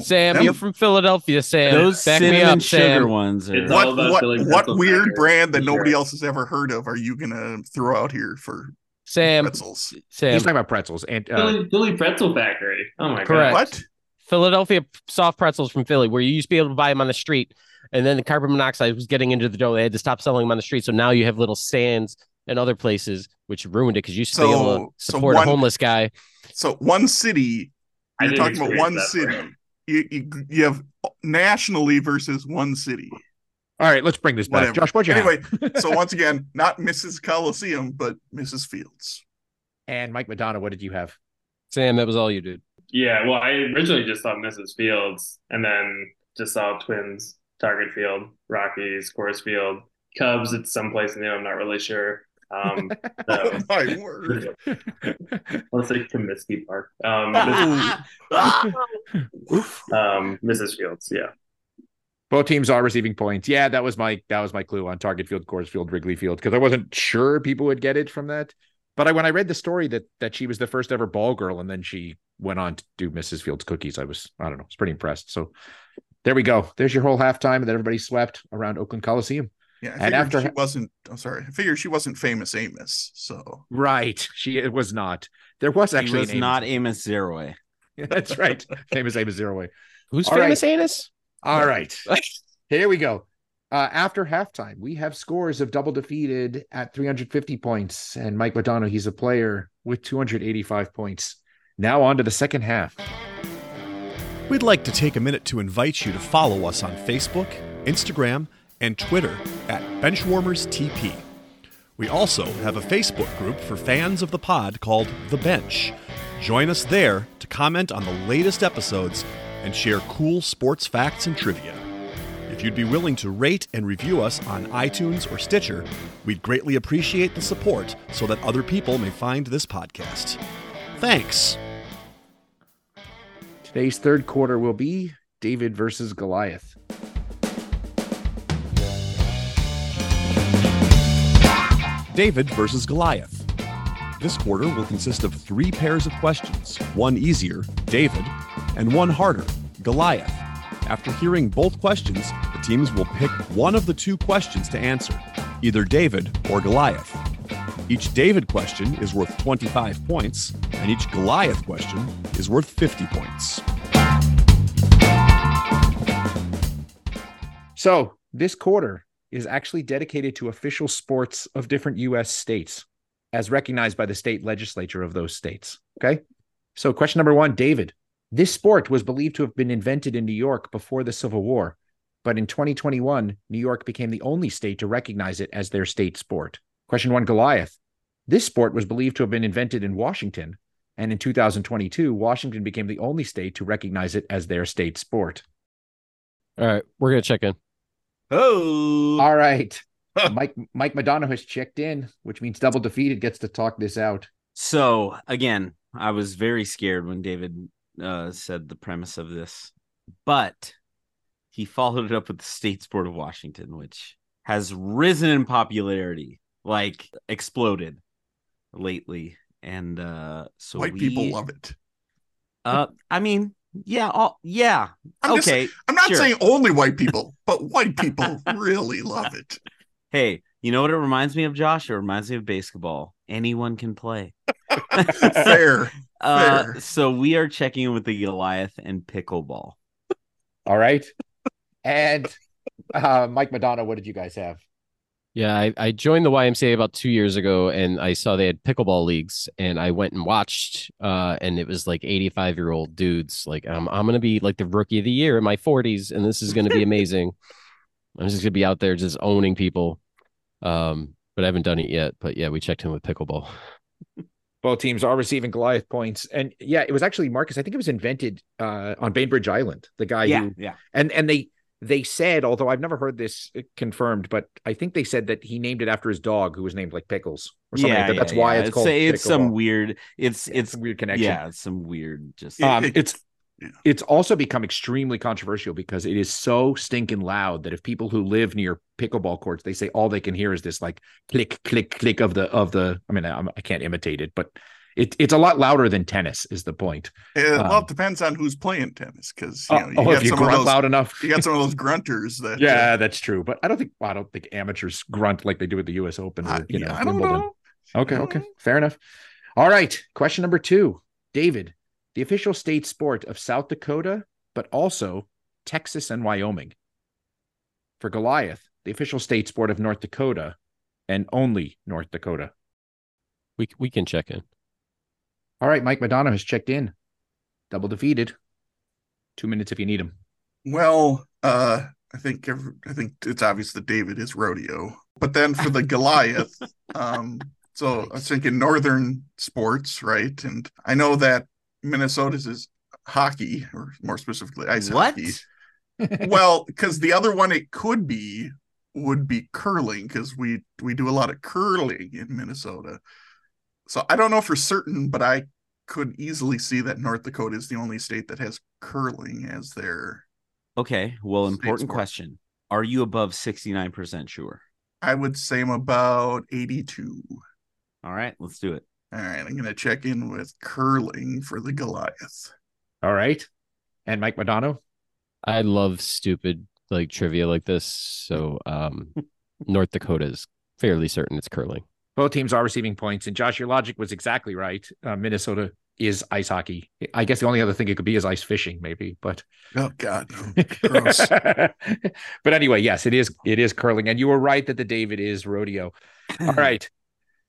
Sam them- you're from philadelphia sam Those back me cinnamon up sugar sam ones are. What what, what weird factory, brand that nobody else has ever heard of are you gonna throw out here for sam pretzels? sam He's talking about pretzels. And uh, Philly, Philly Pretzel Factory. Oh my Correct. god. What? Philadelphia soft pretzels from Philly, where you used to be able to buy them on the street, and then the carbon monoxide was getting into the dough. They had to stop selling them on the street, so now you have little stands and other places, which ruined it because you used to be able to So- so support one- a homeless guy. So one city, I you're talking about one city. part. You, you you have nationally versus one city. all right, let's bring this back. Whatever. Josh, what'd you? Anyway, so *laughs* once again, not Mrs. Coliseum, but Mrs. Fields. And Mike Modano, what did you have? Sam, that was all you did. Yeah, well, I originally just thought Mrs. Fields, and then just saw Twins, Target Field, Rockies, Coors Field, Cubs. It's someplace new. I'm not really sure. Um, *laughs* so, Oh my *laughs* word! let's say Comiskey Park. Um, Oh, *laughs* um, Mrs. Fields. Yeah. Both teams are receiving points. Yeah, that was my that was my clue on Target Field, Coors Field, Wrigley Field because I wasn't sure people would get it from that. But I, when I read the story that that she was the first ever ball girl and then she went on to do Mrs. Fields cookies, I was I don't know, I was pretty impressed. So there we go. There's your whole halftime that everybody swept around Oakland Coliseum. Yeah, I And after- she wasn't. I'm sorry. I figured she wasn't famous Amos. So Right. She it was not. There was He actually was Amos. not Amos Zeroy. *laughs* That's right. Famous Amos Zero Way. Who's All famous Amos? All right. *laughs* Here we go. Uh, after halftime, we have scores of double defeated at 350 points, and Mike Modano, he's a player with 285 points. Now on to the second half. We'd like to take a minute to invite you to follow us on Facebook, Instagram, and Twitter at BenchwarmersTP. We also have a Facebook group for fans of the pod called The Bench. Join us there to comment on the latest episodes and share cool sports facts and trivia. If you'd be willing to rate and review us on iTunes or Stitcher, we'd greatly appreciate the support so that other people may find this podcast. Thanks. Today's third quarter will be David versus Goliath. David versus Goliath. This quarter will consist of three pairs of questions one easier, David, and one harder, Goliath. After hearing both questions, the teams will pick one of the two questions to answer, either David or Goliath. Each David question is worth 25 points, and each Goliath question is worth 50 points. So this quarter is actually dedicated to official sports of different U.S. states, as recognized by the state legislature of those states. Okay. So, question number one David, this sport was believed to have been invented in New York before the Civil War, but in 2021, New York became the only state to recognize it as their state sport. Question one Goliath, this sport was believed to have been invented in Washington, and in 2022, Washington became the only state to recognize it as their state sport. All right, we're gonna check in. Oh, All right. Mike Mike Modano has checked in, which means double defeated gets to talk this out. So again, I was very scared when David uh, said the premise of this, but he followed it up with the state sport of Washington, which has risen in popularity, like exploded lately. And uh, so white we, people love it. Uh, I mean, yeah, all, yeah, I'm just- okay. I'm not sure. saying only white people, but white people really love it. *laughs* Hey, you know what it reminds me of, Josh? It reminds me of basketball. Anyone can play. *laughs* Fair. *laughs* Uh, Fair. so we are checking in with the Goliath and pickleball. All right. And uh Mike Modano, what did you guys have? Yeah, I, I joined the YMCA about two years ago, and I saw they had pickleball leagues, and I went and watched, uh, and it was like eighty-five year old dudes. Like, I'm I'm gonna be like the rookie of the year in my forties, and this is gonna be *laughs* amazing. I'm just gonna be out there just owning people. Um, but I haven't done it yet. But yeah, we checked in with pickleball. Both teams are receiving Goliath points. And yeah, it was actually Marcus. I think it was invented uh on Bainbridge Island. The guy yeah, who yeah. and and they they said, although I've never heard this confirmed, but I think they said that he named it after his dog, who was named like Pickles or something like that. That's yeah, why yeah. it's, called. it's some weird. It's Yeah, it's a weird connection. yeah, it's some weird. Just Um, It- it's yeah. it's also become extremely controversial because it is so stinking loud that if people who live near pickleball courts, they say all they can hear is this like click click click of the of the. I mean, I'm, I can't imitate it, but it, it's a lot louder than tennis. Is the point? Uh, well, Um, it depends on who's playing tennis because you, Oh, know, you oh, got if you some of grunt those. loud enough, You got some of those *laughs* grunters that. uh, yeah, that's true. But I don't think I don't think amateurs grunt like they do at the U.S. Open or I, know yeah, I don't Wimbledon. know. Okay, okay, fair enough. All right, question number two, David, the official state sport of South Dakota, but also Texas and Wyoming. For Goliath, the official state sport of North Dakota, and only North Dakota. We we can check in. All right, Mike Modano has checked in, double defeated. Two minutes if you need him. Well, uh, I think every, I think it's obvious that David is rodeo, but then for the Goliath, *laughs* um, so I was thinking northern sports, right? And I know that Minnesota's is hockey, or more specifically, ice what? hockey. Well, because the other one it could be would be curling, because we we do a lot of curling in Minnesota. So I don't know for certain, but I could easily see that North Dakota is the only state that has curling as their Okay. Well, important sport. question. Are you above sixty nine percent sure? I would say I'm about 82. All right, let's do it. All right, I'm going to check in with curling for the Goliath. All right, and Mike Modano. I love stupid like trivia like this. So um *laughs* North Dakota is fairly certain it's curling. Both teams are receiving points, and Josh, your logic was exactly right. Uh, Minnesota is ice hockey. I guess the only other thing it could be is ice fishing, maybe. But Oh God, *laughs* gross. but anyway, yes, it is. It is curling, and you were right that the David is rodeo. All *clears throat* right.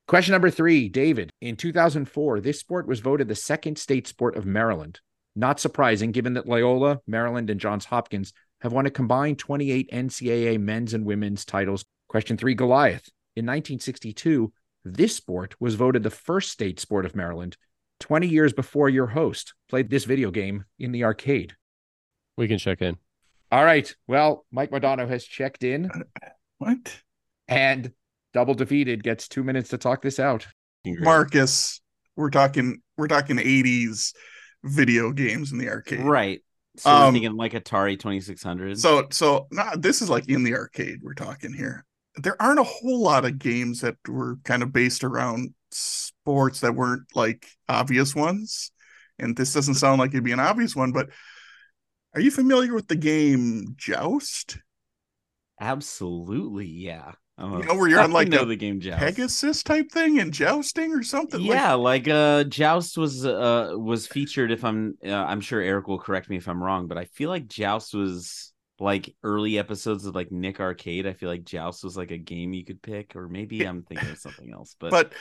Question number three, David. In 2004, this sport was voted the second state sport of Maryland. Not surprising, given that Loyola, Maryland, and Johns Hopkins have won a combined 28 NCAA men's and women's titles. Question three, Goliath. In 1962, this sport was voted the first state sport of Maryland 20 years before your host played this video game in the arcade. We can check in. All right. Well, Mike Modano has checked in *clears throat* what? and double defeated gets two minutes to talk this out. Marcus, we're talking we're talking 80s video games in the arcade. Right. So we're Um, thinking like Atari 2600. So so nah, this is like in the arcade we're talking here. There aren't a whole lot of games that were kind of based around sports that weren't like obvious ones. And this doesn't sound like it'd be an obvious one, but are you familiar with the game Joust? Absolutely, yeah. I'm You know where you're on like know a the game Joust. Pegasus type thing and jousting or something? Like- Yeah, like uh Joust was uh was featured if I'm uh, I'm sure Eric will correct me if I'm wrong, but I feel like Joust was like early episodes of like Nick Arcade. I feel like Joust was like a game you could pick or maybe I'm thinking of something else. But, but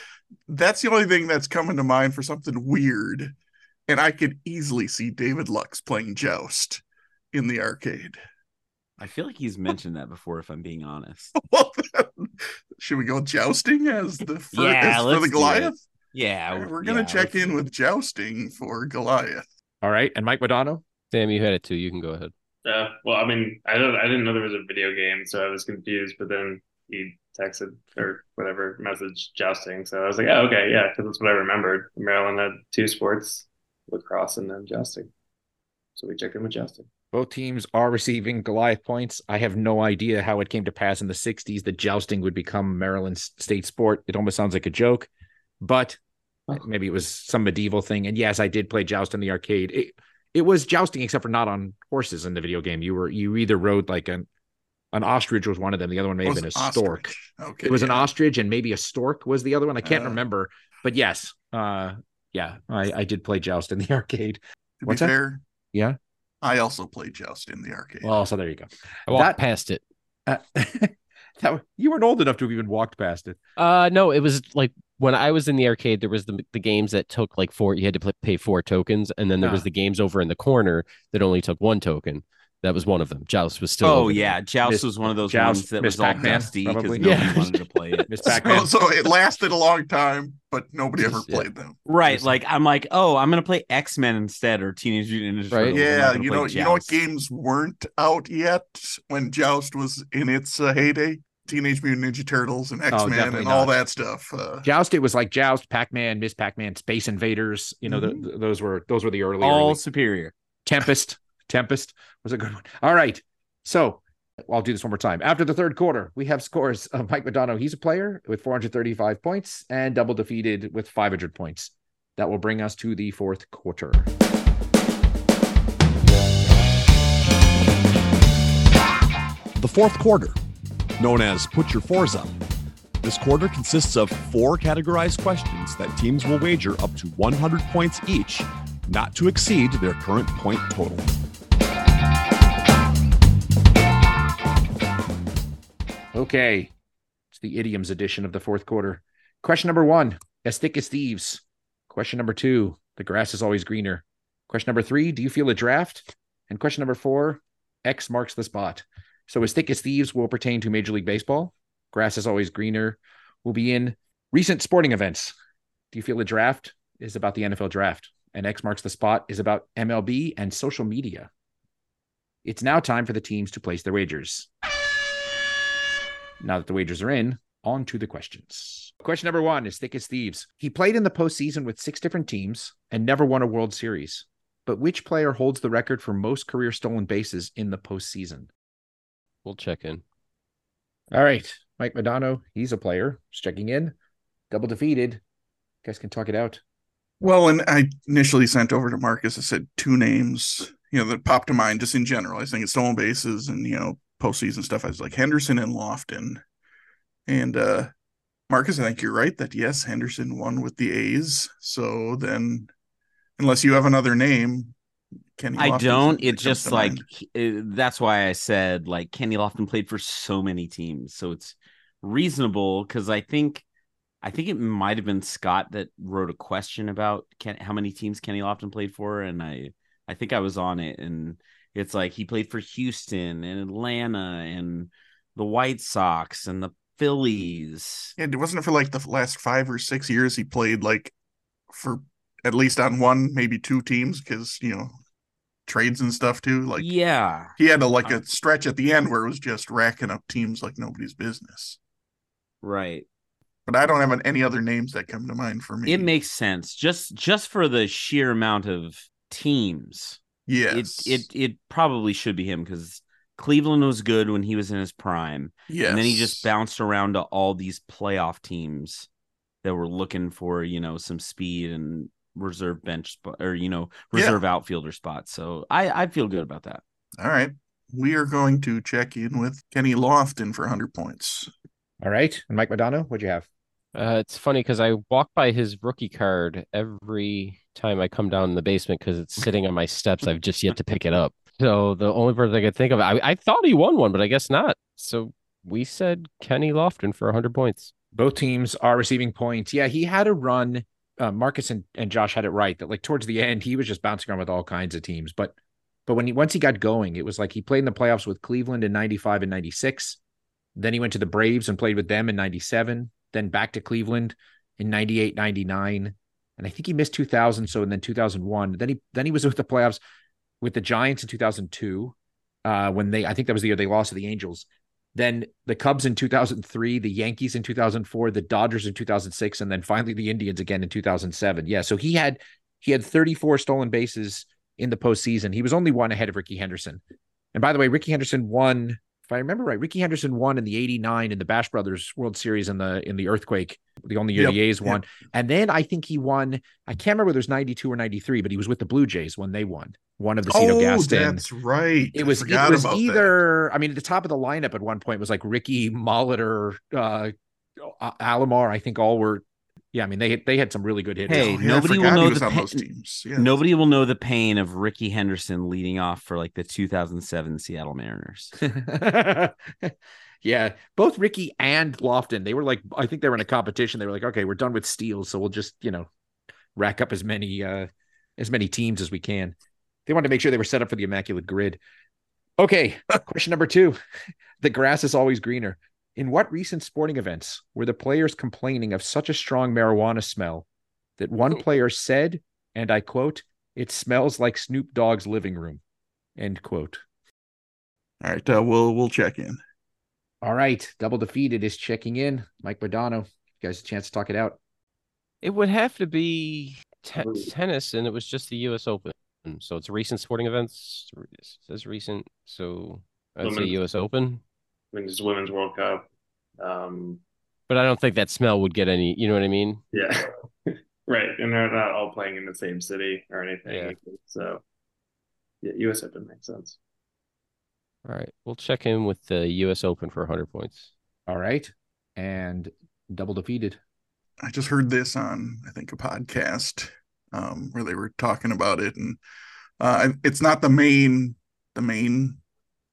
that's the only thing that's coming to mind for something weird. And I could easily see David Lux playing Joust in the arcade. I feel like he's mentioned that before if I'm being honest. *laughs* Well, then, should we go jousting as the for, Yeah, as for the Goliath? Yeah, All right, we're gonna yeah, check in with jousting for Goliath. All right. And Mike Modano. Sam, you had it too. You can go ahead. Uh, well, I mean, I don't, I didn't know there was a video game, so I was confused. But then he texted or whatever message jousting, so I was like, oh, okay, yeah, because that's what I remembered. Maryland had two sports, lacrosse and then jousting. So we checked in with jousting. Both teams are receiving Goliath points. I have no idea how it came to pass in the 60s that jousting would become Maryland's state sport. It almost sounds like a joke, but maybe it was some medieval thing. And yes, I did play joust in the arcade. It, it was jousting, except for not on horses in the video game. You were you either rode like an an ostrich was one of them. The other one may have been a it stork. Okay, It was an ostrich and maybe a stork was the other one. I can't Uh. remember, but yes, uh, yeah, I, I did play joust in the *laughs* arcade. To What's be that? fair, Yeah. I also played joust in the arcade. Well, so there you go. I walked That- past it. Uh, *laughs* that you weren't old enough to have even walked past it. Uh, no, it was like when I was in the arcade, there was the the games that took like four. You had to play, pay four tokens, and then there was Ah. the games over in the corner that only took one token. That was one of them. Joust was still. Oh over there. yeah, Joust Miss- was one of those Joust, ones that Miss was all Pac-Man, dusty because probably. nobody Yeah. wanted to play it. *laughs* Miss So, Pac-Man. so it lasted a long time, but nobody ever Yeah. played them. Right, like I'm like, oh, I'm gonna play X Men instead or Teenage Mutant Ninja Right. Turtles. Yeah, you play know, you know what games weren't out yet when Joust was in its uh, heyday? Teenage Mutant Ninja Turtles and X Men Oh, definitely and all that stuff. Uh, Joust, it was like Joust, Pac-Man, Miss Pac-Man, Space Invaders. You know, the- Mhm. th- those were those were the early, all early superior. Tempest. Tempest was a good one. All right, so I'll do this one more time. After the third quarter, we have scores of Mike Modano. He's a player with 435 points and double defeated with 500 points. That will bring us to the fourth quarter. The fourth quarter, known as Put Your Fours Up. This quarter consists of four categorized questions that teams will wager up to 100 points each, not to exceed their current point total. Okay. It's the idioms edition of the fourth quarter. Question number one, as thick as thieves. Question number two, the grass is always greener. Question number three, do you feel a draft? And question number four, X marks the spot. So as thick as thieves will pertain to Major League Baseball. Grass is always greener will be in recent sporting events. Do you feel the draft is about the NFL draft? And X marks the spot is about MLB and social media. It's now time for the teams to place their wagers. Now that the wagers are in, on to the questions. Question number one is Thick as Thieves. He played in the postseason with six different teams and never won a World Series. But which player holds the record for most career stolen bases in the postseason? We'll check in. All right. Mike Modano, he's a player. Just checking in. Double defeated. You guys can talk it out. well, and I initially sent over to Marcus, I said two names, you know, that popped to mind just in general. I was thinking stolen bases and, you know, postseason stuff. I was like Henderson and Lofton. And uh Marcus, I think you're right that yes, Henderson won with the A's. So then, unless you have another name, Kenny. I Lofton's don't. one that It comes just like he- uh, that's why I said like Kenny Lofton played for so many teams, so it's reasonable because I think I think it might have been Scott that wrote a question about Ken, how many teams Kenny Lofton played for, and I I think I was on it, and it's like he played for Houston and Atlanta and the White Sox and the Phillies. Yeah, it wasn't for like the last five or six years he played like for at least on one, maybe two teams because you know trades and stuff too. Like yeah, he had a like uh, a stretch at the end where it was just racking up teams like nobody's business. right. But I don't have any other names that come to mind for me. It makes sense just just for the sheer amount of teams. yes, it it it probably should be him because Cleveland was good when he was in his prime, yes. and then he just bounced around to all these playoff teams that were looking for you know some speed and reserve bench spot or you know Yeah. reserve outfielder spots. So I I feel good about that. All right, we are going to check in with Kenny Lofton for 100 points. All right. And Mike Modano, what'd you have? Uh, it's funny because I walk by his rookie card every time I come down in the basement because it's sitting on my steps. I've just yet to pick it up. So the only person I could think of, I, I thought he won one, but I guess not. So we said Kenny Lofton for 100 points. Both teams are receiving points. Yeah, he had a run. Uh, Marcus and, and Josh had it right that like towards the end he was just bouncing around with all kinds of teams. But but when he once he got going, it was like he played in the playoffs with Cleveland in '95 and '96. Then he went to the Braves and played with them in '97. Then back to Cleveland in '98, '99, and I think he missed 2000. So and then 2001. Then he then he was with the playoffs with the Giants in 2002. Uh, when they I think that was the year they lost to the Angels. Then the Cubs in 2003, the Yankees in 2004, the Dodgers in 2006, and then finally the Indians again in 2007. Yeah, so he had he had 34 stolen bases in the postseason. He was only one ahead of Rickey Henderson. And by the way, Rickey Henderson won, if I remember right, Rickey Henderson won in the 89 in the Bash Brothers World Series in the in the earthquake, the only year Yep, the A's yep. won. And then I think he won, I can't remember whether it was 92 or 93, but he was with the Blue Jays when they won. One of the Cito oh, Gaston. that's right. It I was it was about that. either I mean at the top of the lineup at one point was like Ricky Molitor, uh Alomar, I think all were yeah, I mean they had they had some really good hitters. Hey, Oh, yeah, nobody will know the on pa- teams. Yeah. Nobody will know the pain of Rickey Henderson leading off for like the 2007 Seattle Mariners. *laughs* yeah, both Ricky and Lofton, they were like I think they were in a competition. They were like, okay, we're done with steals, so we'll just, you know, rack up as many uh as many teams as we can. They wanted to make sure they were set up for the immaculate grid. Okay, *laughs* question number 2. The grass is always greener. In what recent sporting events were the players complaining of such a strong marijuana smell that one player said, and I quote, it smells like Snoop Dogg's living room? End quote. All right, uh, we'll we'll check in. All right, double defeated is checking in. Mike Modano, you guys a chance to talk it out. It would have to be te- tennis, and it was just the U.S. Open. So it's recent sporting events. It says recent. So I'd say U.S. Open. Women's Women's World Cup. Um, But I don't think that smell would get any. You know what I mean? yeah, *laughs* right. And they're not all playing in the same city or anything. Yeah. So, yeah, U.S. Open makes sense. All right, we'll check in with the U.S. Open for 100 points. All right, and double defeated. I just heard this on I think a podcast um, where they were talking about it, and uh, it's not the main the main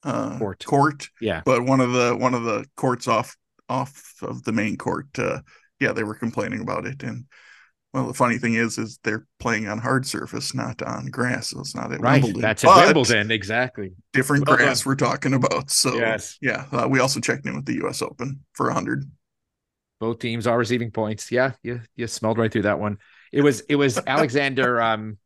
uh, Court. court, Yeah, but one of the one of the courts off off of the main court. Uh, yeah, they were complaining about it, and well, the funny thing is, is they're playing on hard surface, not on grass. So it's not at right. Wimbledon. That's at but Wimbledon, exactly. Different Well grass done. we're talking about. So Yes. yeah, uh, we also checked in with the U.S. Open for hundred. Both teams are receiving points. Yeah, you you smelled right through that one. It was it was Alexander. um,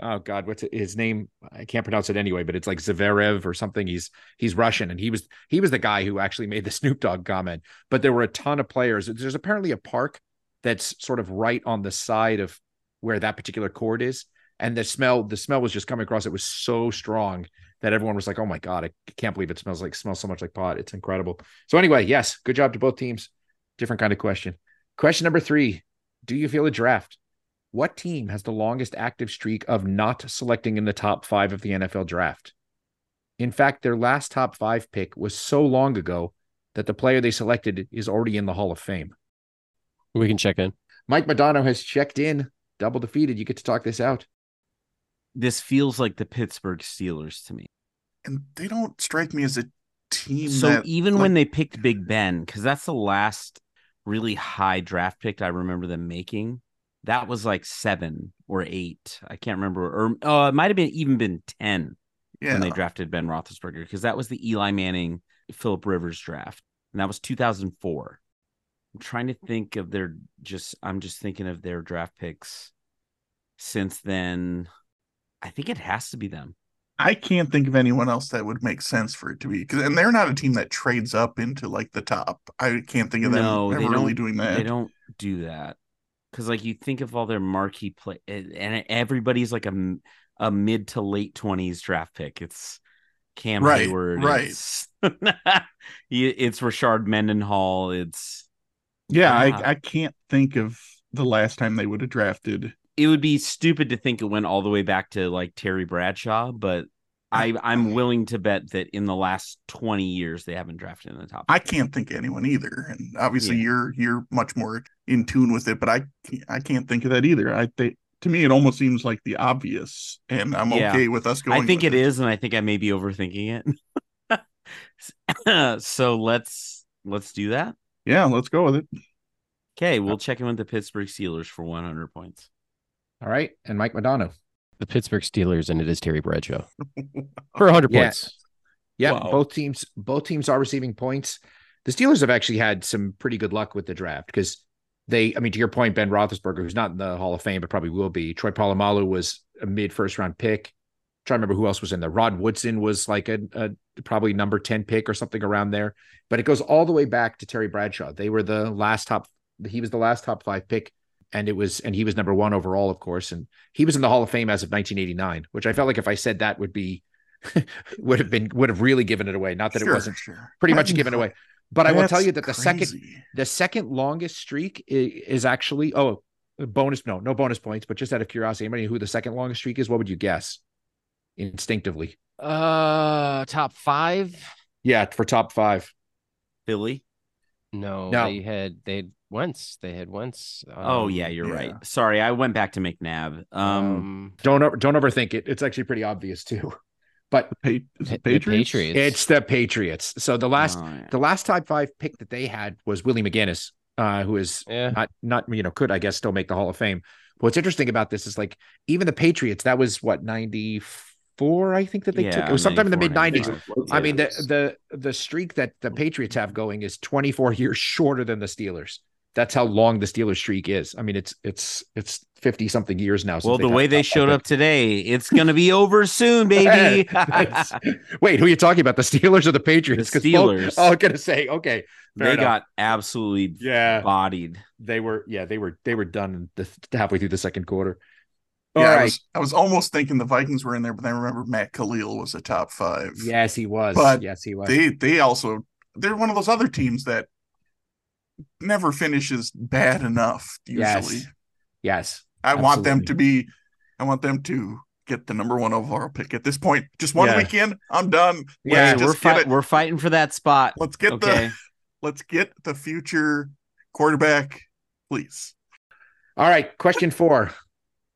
oh God, what's his name? I can't pronounce it anyway, but it's like Zverev or something. He's he's Russian, and he was he was the guy who actually made the *laughs* Snoop Dogg comment. But there were a ton of players. There's apparently a park that's sort of right on the side of where that particular court is, and the smell the smell was just coming across. It was so strong that everyone was like, "Oh my God, I can't believe it smells like smells so much like pot. It's incredible." So anyway, yes, good job to both teams. Different kind of question. Question number three Do you feel a draft? What team has the longest active streak of not selecting in the top five of the NFL draft? In fact, their last top five pick was so long ago that the player they selected is already in the Hall of Fame. We can check in. Mike Modano has checked in, double defeated. You get to talk this out. This feels like the Pittsburgh Steelers to me. And they don't strike me as a team. So that, even like- when they picked Big Ben, because that's the last really high draft pick I remember them making. That was like seven or eight. I can't remember, or oh, it might have been even been ten yeah, when they drafted Ben Roethlisberger, because that was the Eli Manning, Philip Rivers draft, and that was 2004. I'm trying to think of their just. I'm just thinking of their draft picks since then. I think it has to be them. I can't think of anyone else that would make sense for it to be because, and they're not a team that trades up into like the top. I can't think of them No, ever really doing that. They don't do that because, like, you think of all their marquee play, and everybody's like a a mid to late twenties draft pick. It's Cam Right, Heyward, right. It's, *laughs* it's Rashard Mendenhall. It's Yeah, Yeah. I, I can't think of the last time they would have drafted. it would be stupid to think it went all the way back to like Terry Bradshaw, but I I'm willing to bet that in the last twenty years they haven't drafted in the top. I can't think of anyone either, and obviously Yeah. you're you're much more in tune with it. But I can't- I can't think of that either. I think to me it almost seems like the obvious, and I'm Yeah. okay with us going. I think with it is, and I think I may be overthinking it. *laughs* so let's let's do that. Yeah, let's go with it. Okay, we'll check in with the Pittsburgh Steelers for 100 points. All right. And Mike Modano. The Pittsburgh Steelers, and it is Terry Bradshaw *laughs* for 100 Yeah. points. Yeah, Wow. both teams both teams are receiving points. The Steelers have actually had some pretty good luck with the draft because they, I mean, to your point, Ben Roethlisberger, who's not in the Hall of Fame, but probably will be. Troy Polamalu was a mid first round pick. trying to remember who else was in there. Rod Woodson was like a, a probably number 10 pick or something around there. But it goes all the way back to Terry Bradshaw. They were the last top, he was the last top five pick. And it was, and he was number one overall, of course. And he was in the Hall of Fame as of 1989, which I felt like if I said that would be, *laughs* would have been, would have really given it away. Not that Sure, it wasn't sure. pretty much That's given away. But I will tell you that the second, the second longest streak is, is actually oh bonus no no bonus points, but just out of curiosity, anybody who the second longest streak is? What would you guess instinctively? Uh, top five? Yeah, for top five. Philly. No, No. they had they had Wentz. They had Wentz. oh um, yeah, you're yeah. right. Sorry, I went back to McNabb. Um, Um, Don't don't overthink it. It's actually pretty obvious too. *laughs* But Pa- is it the Patriots? Patriots. it's the Patriots. So the last oh, yeah. the last top five pick that they had was Willie McGinest, uh, who is yeah. not not you know could I guess still make the Hall of Fame. What's interesting about this is like even the Patriots. That was what ninety four. I think that they took. It was sometime in the mid nineties. I mean the the the streak that the Patriots have going is 24 years shorter than the Steelers. That's how long the Steelers streak is. I mean it's it's it's 50 something years now. since well, the way they showed up today, it's gonna be over soon, *laughs* baby. Wait, who are you talking about? The Steelers or the Patriots? The 'Cause both- Steelers. oh, I'm gonna say okay. they enough. got absolutely yeah. bodied. They were yeah they were they were done the, halfway through the second quarter. All Yeah, I was, I was almost thinking the Vikings were in there, but then I remember Matt Kalil was a top five. Yes, he was. But yes, he was. they they also they're one of those other teams that never finishes bad enough. Usually, Yes. yes. I want them to be. I want them to get the number one overall pick at this point. Just one Yeah. weekend, I'm done. Yeah, we're fight, we're fighting for that spot. Let's get Okay. the *laughs* let's get the future quarterback, please. All right, question four.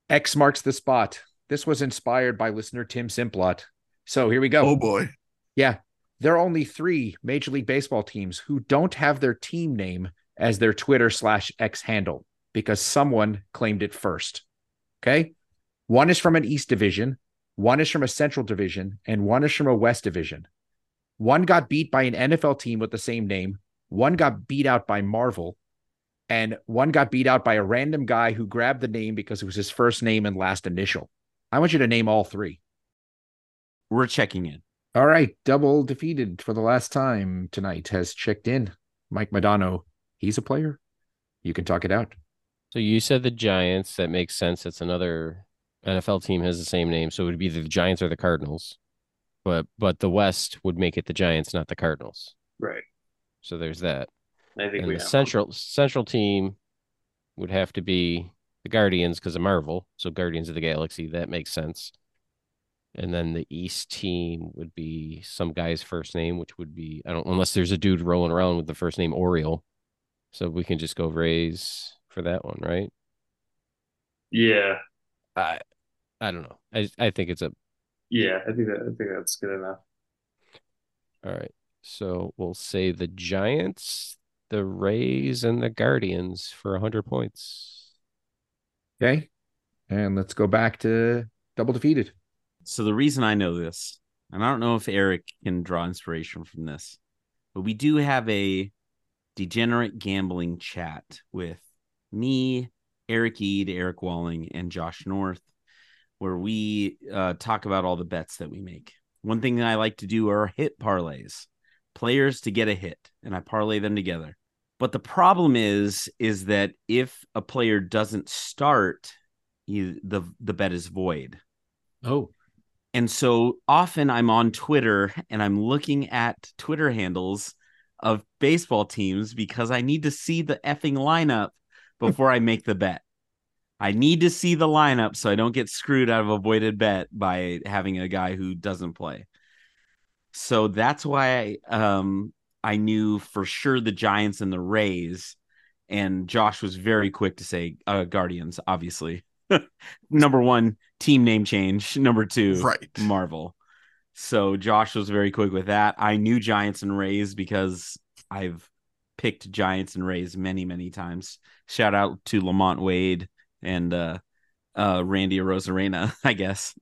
X marks the spot. This was inspired by listener Tim Simplot. So here we go. Oh boy. Yeah. There are only three Major League Baseball teams who don't have their team name as their Twitter slash X handle because someone claimed it first. Okay. One is from an East Division, one is from a Central Division, and one is from a West Division. One got beat by an NFL team with the same name, one got beat out by Marvel, and one got beat out by a random guy who grabbed the name because it was his first name and last initial. I want you to name all three. We're checking in. All right, double defeated for the last time tonight has checked in. Mike Modano, he's a player. You can talk it out. So you said the Giants. That makes sense. It's another NFL team has the same name, so it would be the Giants or the Cardinals. But but the West would make it the Giants, not the Cardinals. Right. So there's that. I think And we the have central central team would have to be the Guardians because of Marvel. So Guardians of the Galaxy. That makes sense. And then the East team would be some guy's first name, which would be I don't unless there's a dude rolling around with the first name Oriole. So we can just go Rays for that one, right? Yeah, I I don't know. I I think it's a yeah. I think that I think that's good enough. all right. So we'll say the Giants, the Rays, and the Guardians for hundred points. Okay. And let's go back to double defeated. So the reason I know this, and I don't know if Eric can draw inspiration from this, but we do have a degenerate gambling chat with me, Eric Ede, Eric Walling, and Josh North, where we uh, talk about all the bets that we make. One thing that I like to do are hit parlays, players to get a hit, and I parlay them together. But the problem is, is that if a player doesn't start, you, the the bet is void. Oh. And so often I'm on Twitter and I'm looking at Twitter handles of baseball teams because I need to see the effing lineup before I make the bet. I need to see the lineup so I don't get screwed out of a voided bet by having a guy who doesn't play. So that's why I, um, I knew for sure the Giants and the Rays. And Josh was very quick to say uh, Guardians, obviously. *laughs* Number one, team name change. Number two, Right. Marvel. So Josh was very quick with that. I knew Giants and Rays because I've picked Giants and Rays many, many times. Shout out to LaMonte Wade and uh uh Randy Arozarena, *laughs* I guess.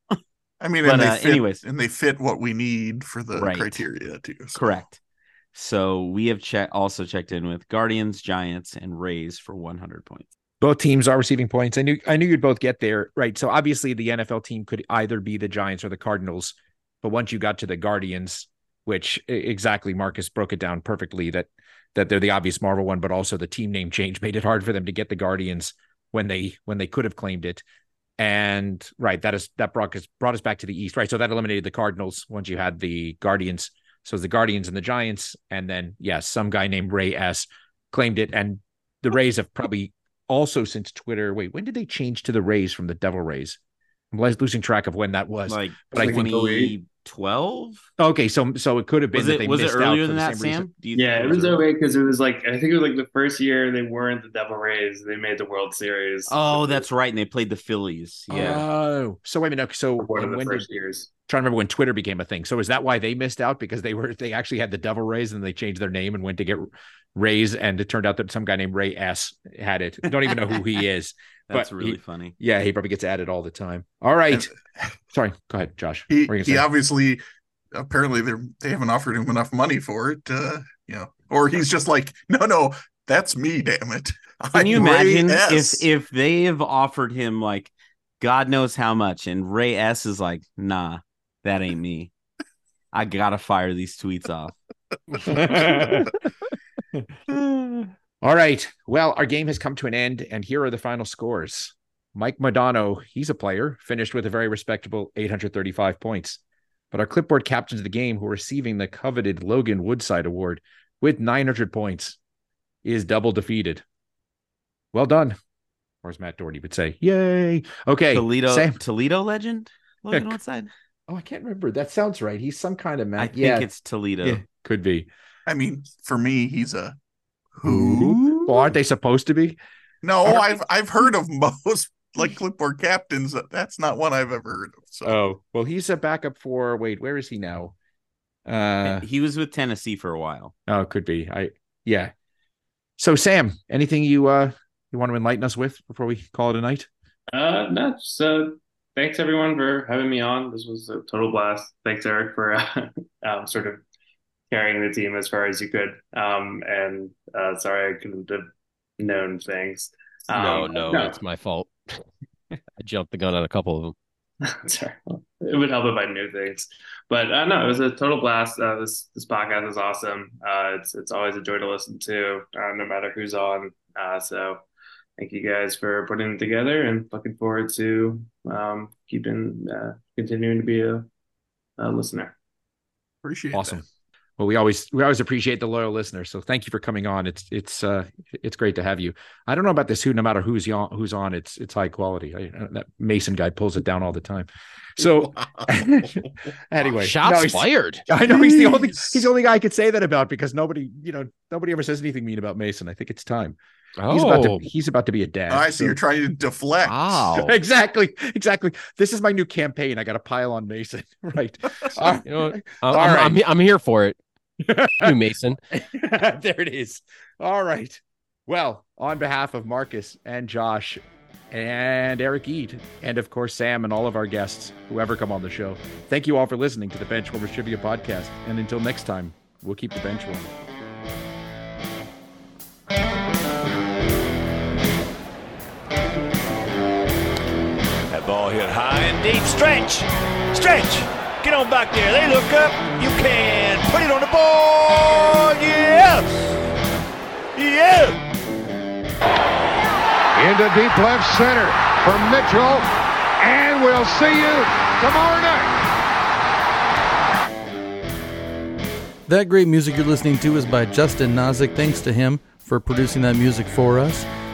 I mean, But, and uh, fit, anyways. and they fit what we need for the Right. criteria too. so. Correct. So we have che- also checked in with Guardians, Giants, and Rays for 100 points. Both teams are receiving points. I knew I knew you'd both get there. Right. So obviously the NFL team could either be the Giants or the Cardinals. But once you got to the Guardians, which exactly Marcus broke it down perfectly that that they're the obvious Marvel one, but also the team name change made it hard for them to get the Guardians when they when they could have claimed it. And right, that is that brought us brought us back to the East. Right. So that eliminated the Cardinals once you had the Guardians. So the Guardians and the Giants. And then yes, some guy named Ray S claimed it. And the Rays have probably also since Twitter. Wait, when did they change to the Rays from the Devil Rays? I'm losing track of when that was. Like but I think 2012? okay, so so it could have been Was that it they was missed out earlier for than that. Sam? Yeah, it was okay because it was like I think it was like the first year they weren't the Devil Rays. They made the World Series. Oh, that's right. And they played the Phillies. Yeah. Oh, so wait a minute. okay, So one of the when did, first years. trying to remember when Twitter became a thing. So is that why they missed out because they were they actually had the Devil Rays and they changed their name and went to get Rays and it turned out that some guy named Ray S had it. Don't even know who he *laughs* is. That's but really he- funny. Yeah, he probably gets added all the time. All right. Sorry. Go ahead, Josh. He What were you he obviously apparently they're they haven't offered him enough money for it. Uh, you know, or he's just like, no, no, that's me, damn it. *laughs* Can you I'm Ray imagine S." if if they have offered him like God knows how much, and Ray S is like, nah, that ain't me. I gotta fire these tweets off. *laughs* *laughs* All right. Well, our game has come to an end, and here are the final scores. Mike Modano, he's a player, finished with a very respectable 835 points. But our clipboard captains of the game, who are receiving the coveted Logan Woodside Award with 900 points, is double defeated. Well done. Or as Matt Doherty would say, yay. Okay. Toledo Sam. Toledo legend? Logan Yeah. Woodside? Oh, I can't remember. That sounds right. He's some kind of man. I think yeah, it's Toledo. yeah, could be. I mean, for me, he's a Who? Well, aren't they supposed to be? No, I've I've heard of most *laughs* like clipboard captains. That's not one I've ever heard of. So Oh, well, he's a backup for. Wait, where is he now? Uh, he was with Tennessee for a while. oh, it could be. I yeah. So, Sam, anything you uh you want to enlighten us with before we call it a night? Uh, no, so thanks everyone for having me on. This was a total blast. Thanks, Eric, for uh, *laughs* um, sort of carrying the team as far as you could. Um, and uh, sorry I couldn't have known things. no, Um, no, it's my fault. *laughs* I jumped the gun on a couple of them. *laughs* Sorry. It would help if I knew things. But uh, no, it was a total blast. Uh, this this podcast is awesome. Uh, it's it's always a joy to listen to, uh, no matter who's on. Uh, so thank you guys for putting it together, and looking forward to um, keeping uh, continuing to be a, a listener. appreciate Awesome. that. Well, we always we always appreciate the loyal listeners. So thank you for coming on. It's it's uh it's great to have you. I don't know about this who, no matter who's on who's on, it's it's high quality. I, that Mason guy pulls it down all the time. So *laughs* anyway, Shots no, fired. I know he's the only he's the only guy I could say that about because nobody you know nobody ever says anything mean about Mason. I think it's time. Oh, He's about to he's about to be a dad. I see so- you're trying to deflect. wow. *laughs* exactly exactly. This is my new campaign. I got to pile on Mason. *laughs* right. All You know. I'm, All I'm, right. I'm, I'm here for it. *laughs* You, Mason. *laughs* there it is. All right. Well, on behalf of Marcus and Josh and Eric Ede, and of course Sam and all of our guests, whoever come on the show, thank you all for listening to the Benchwarmers Trivia Podcast. And until next time, we'll keep the bench warm. That ball hit high and deep. Stretch! Stretch! Get on back there. They look up. You can put it on the board. Yes! Yes! into deep left center for Mitchell, and we'll see you tomorrow night. That great music you're listening to is by Justin Nozick. Thanks to him for producing that music for us.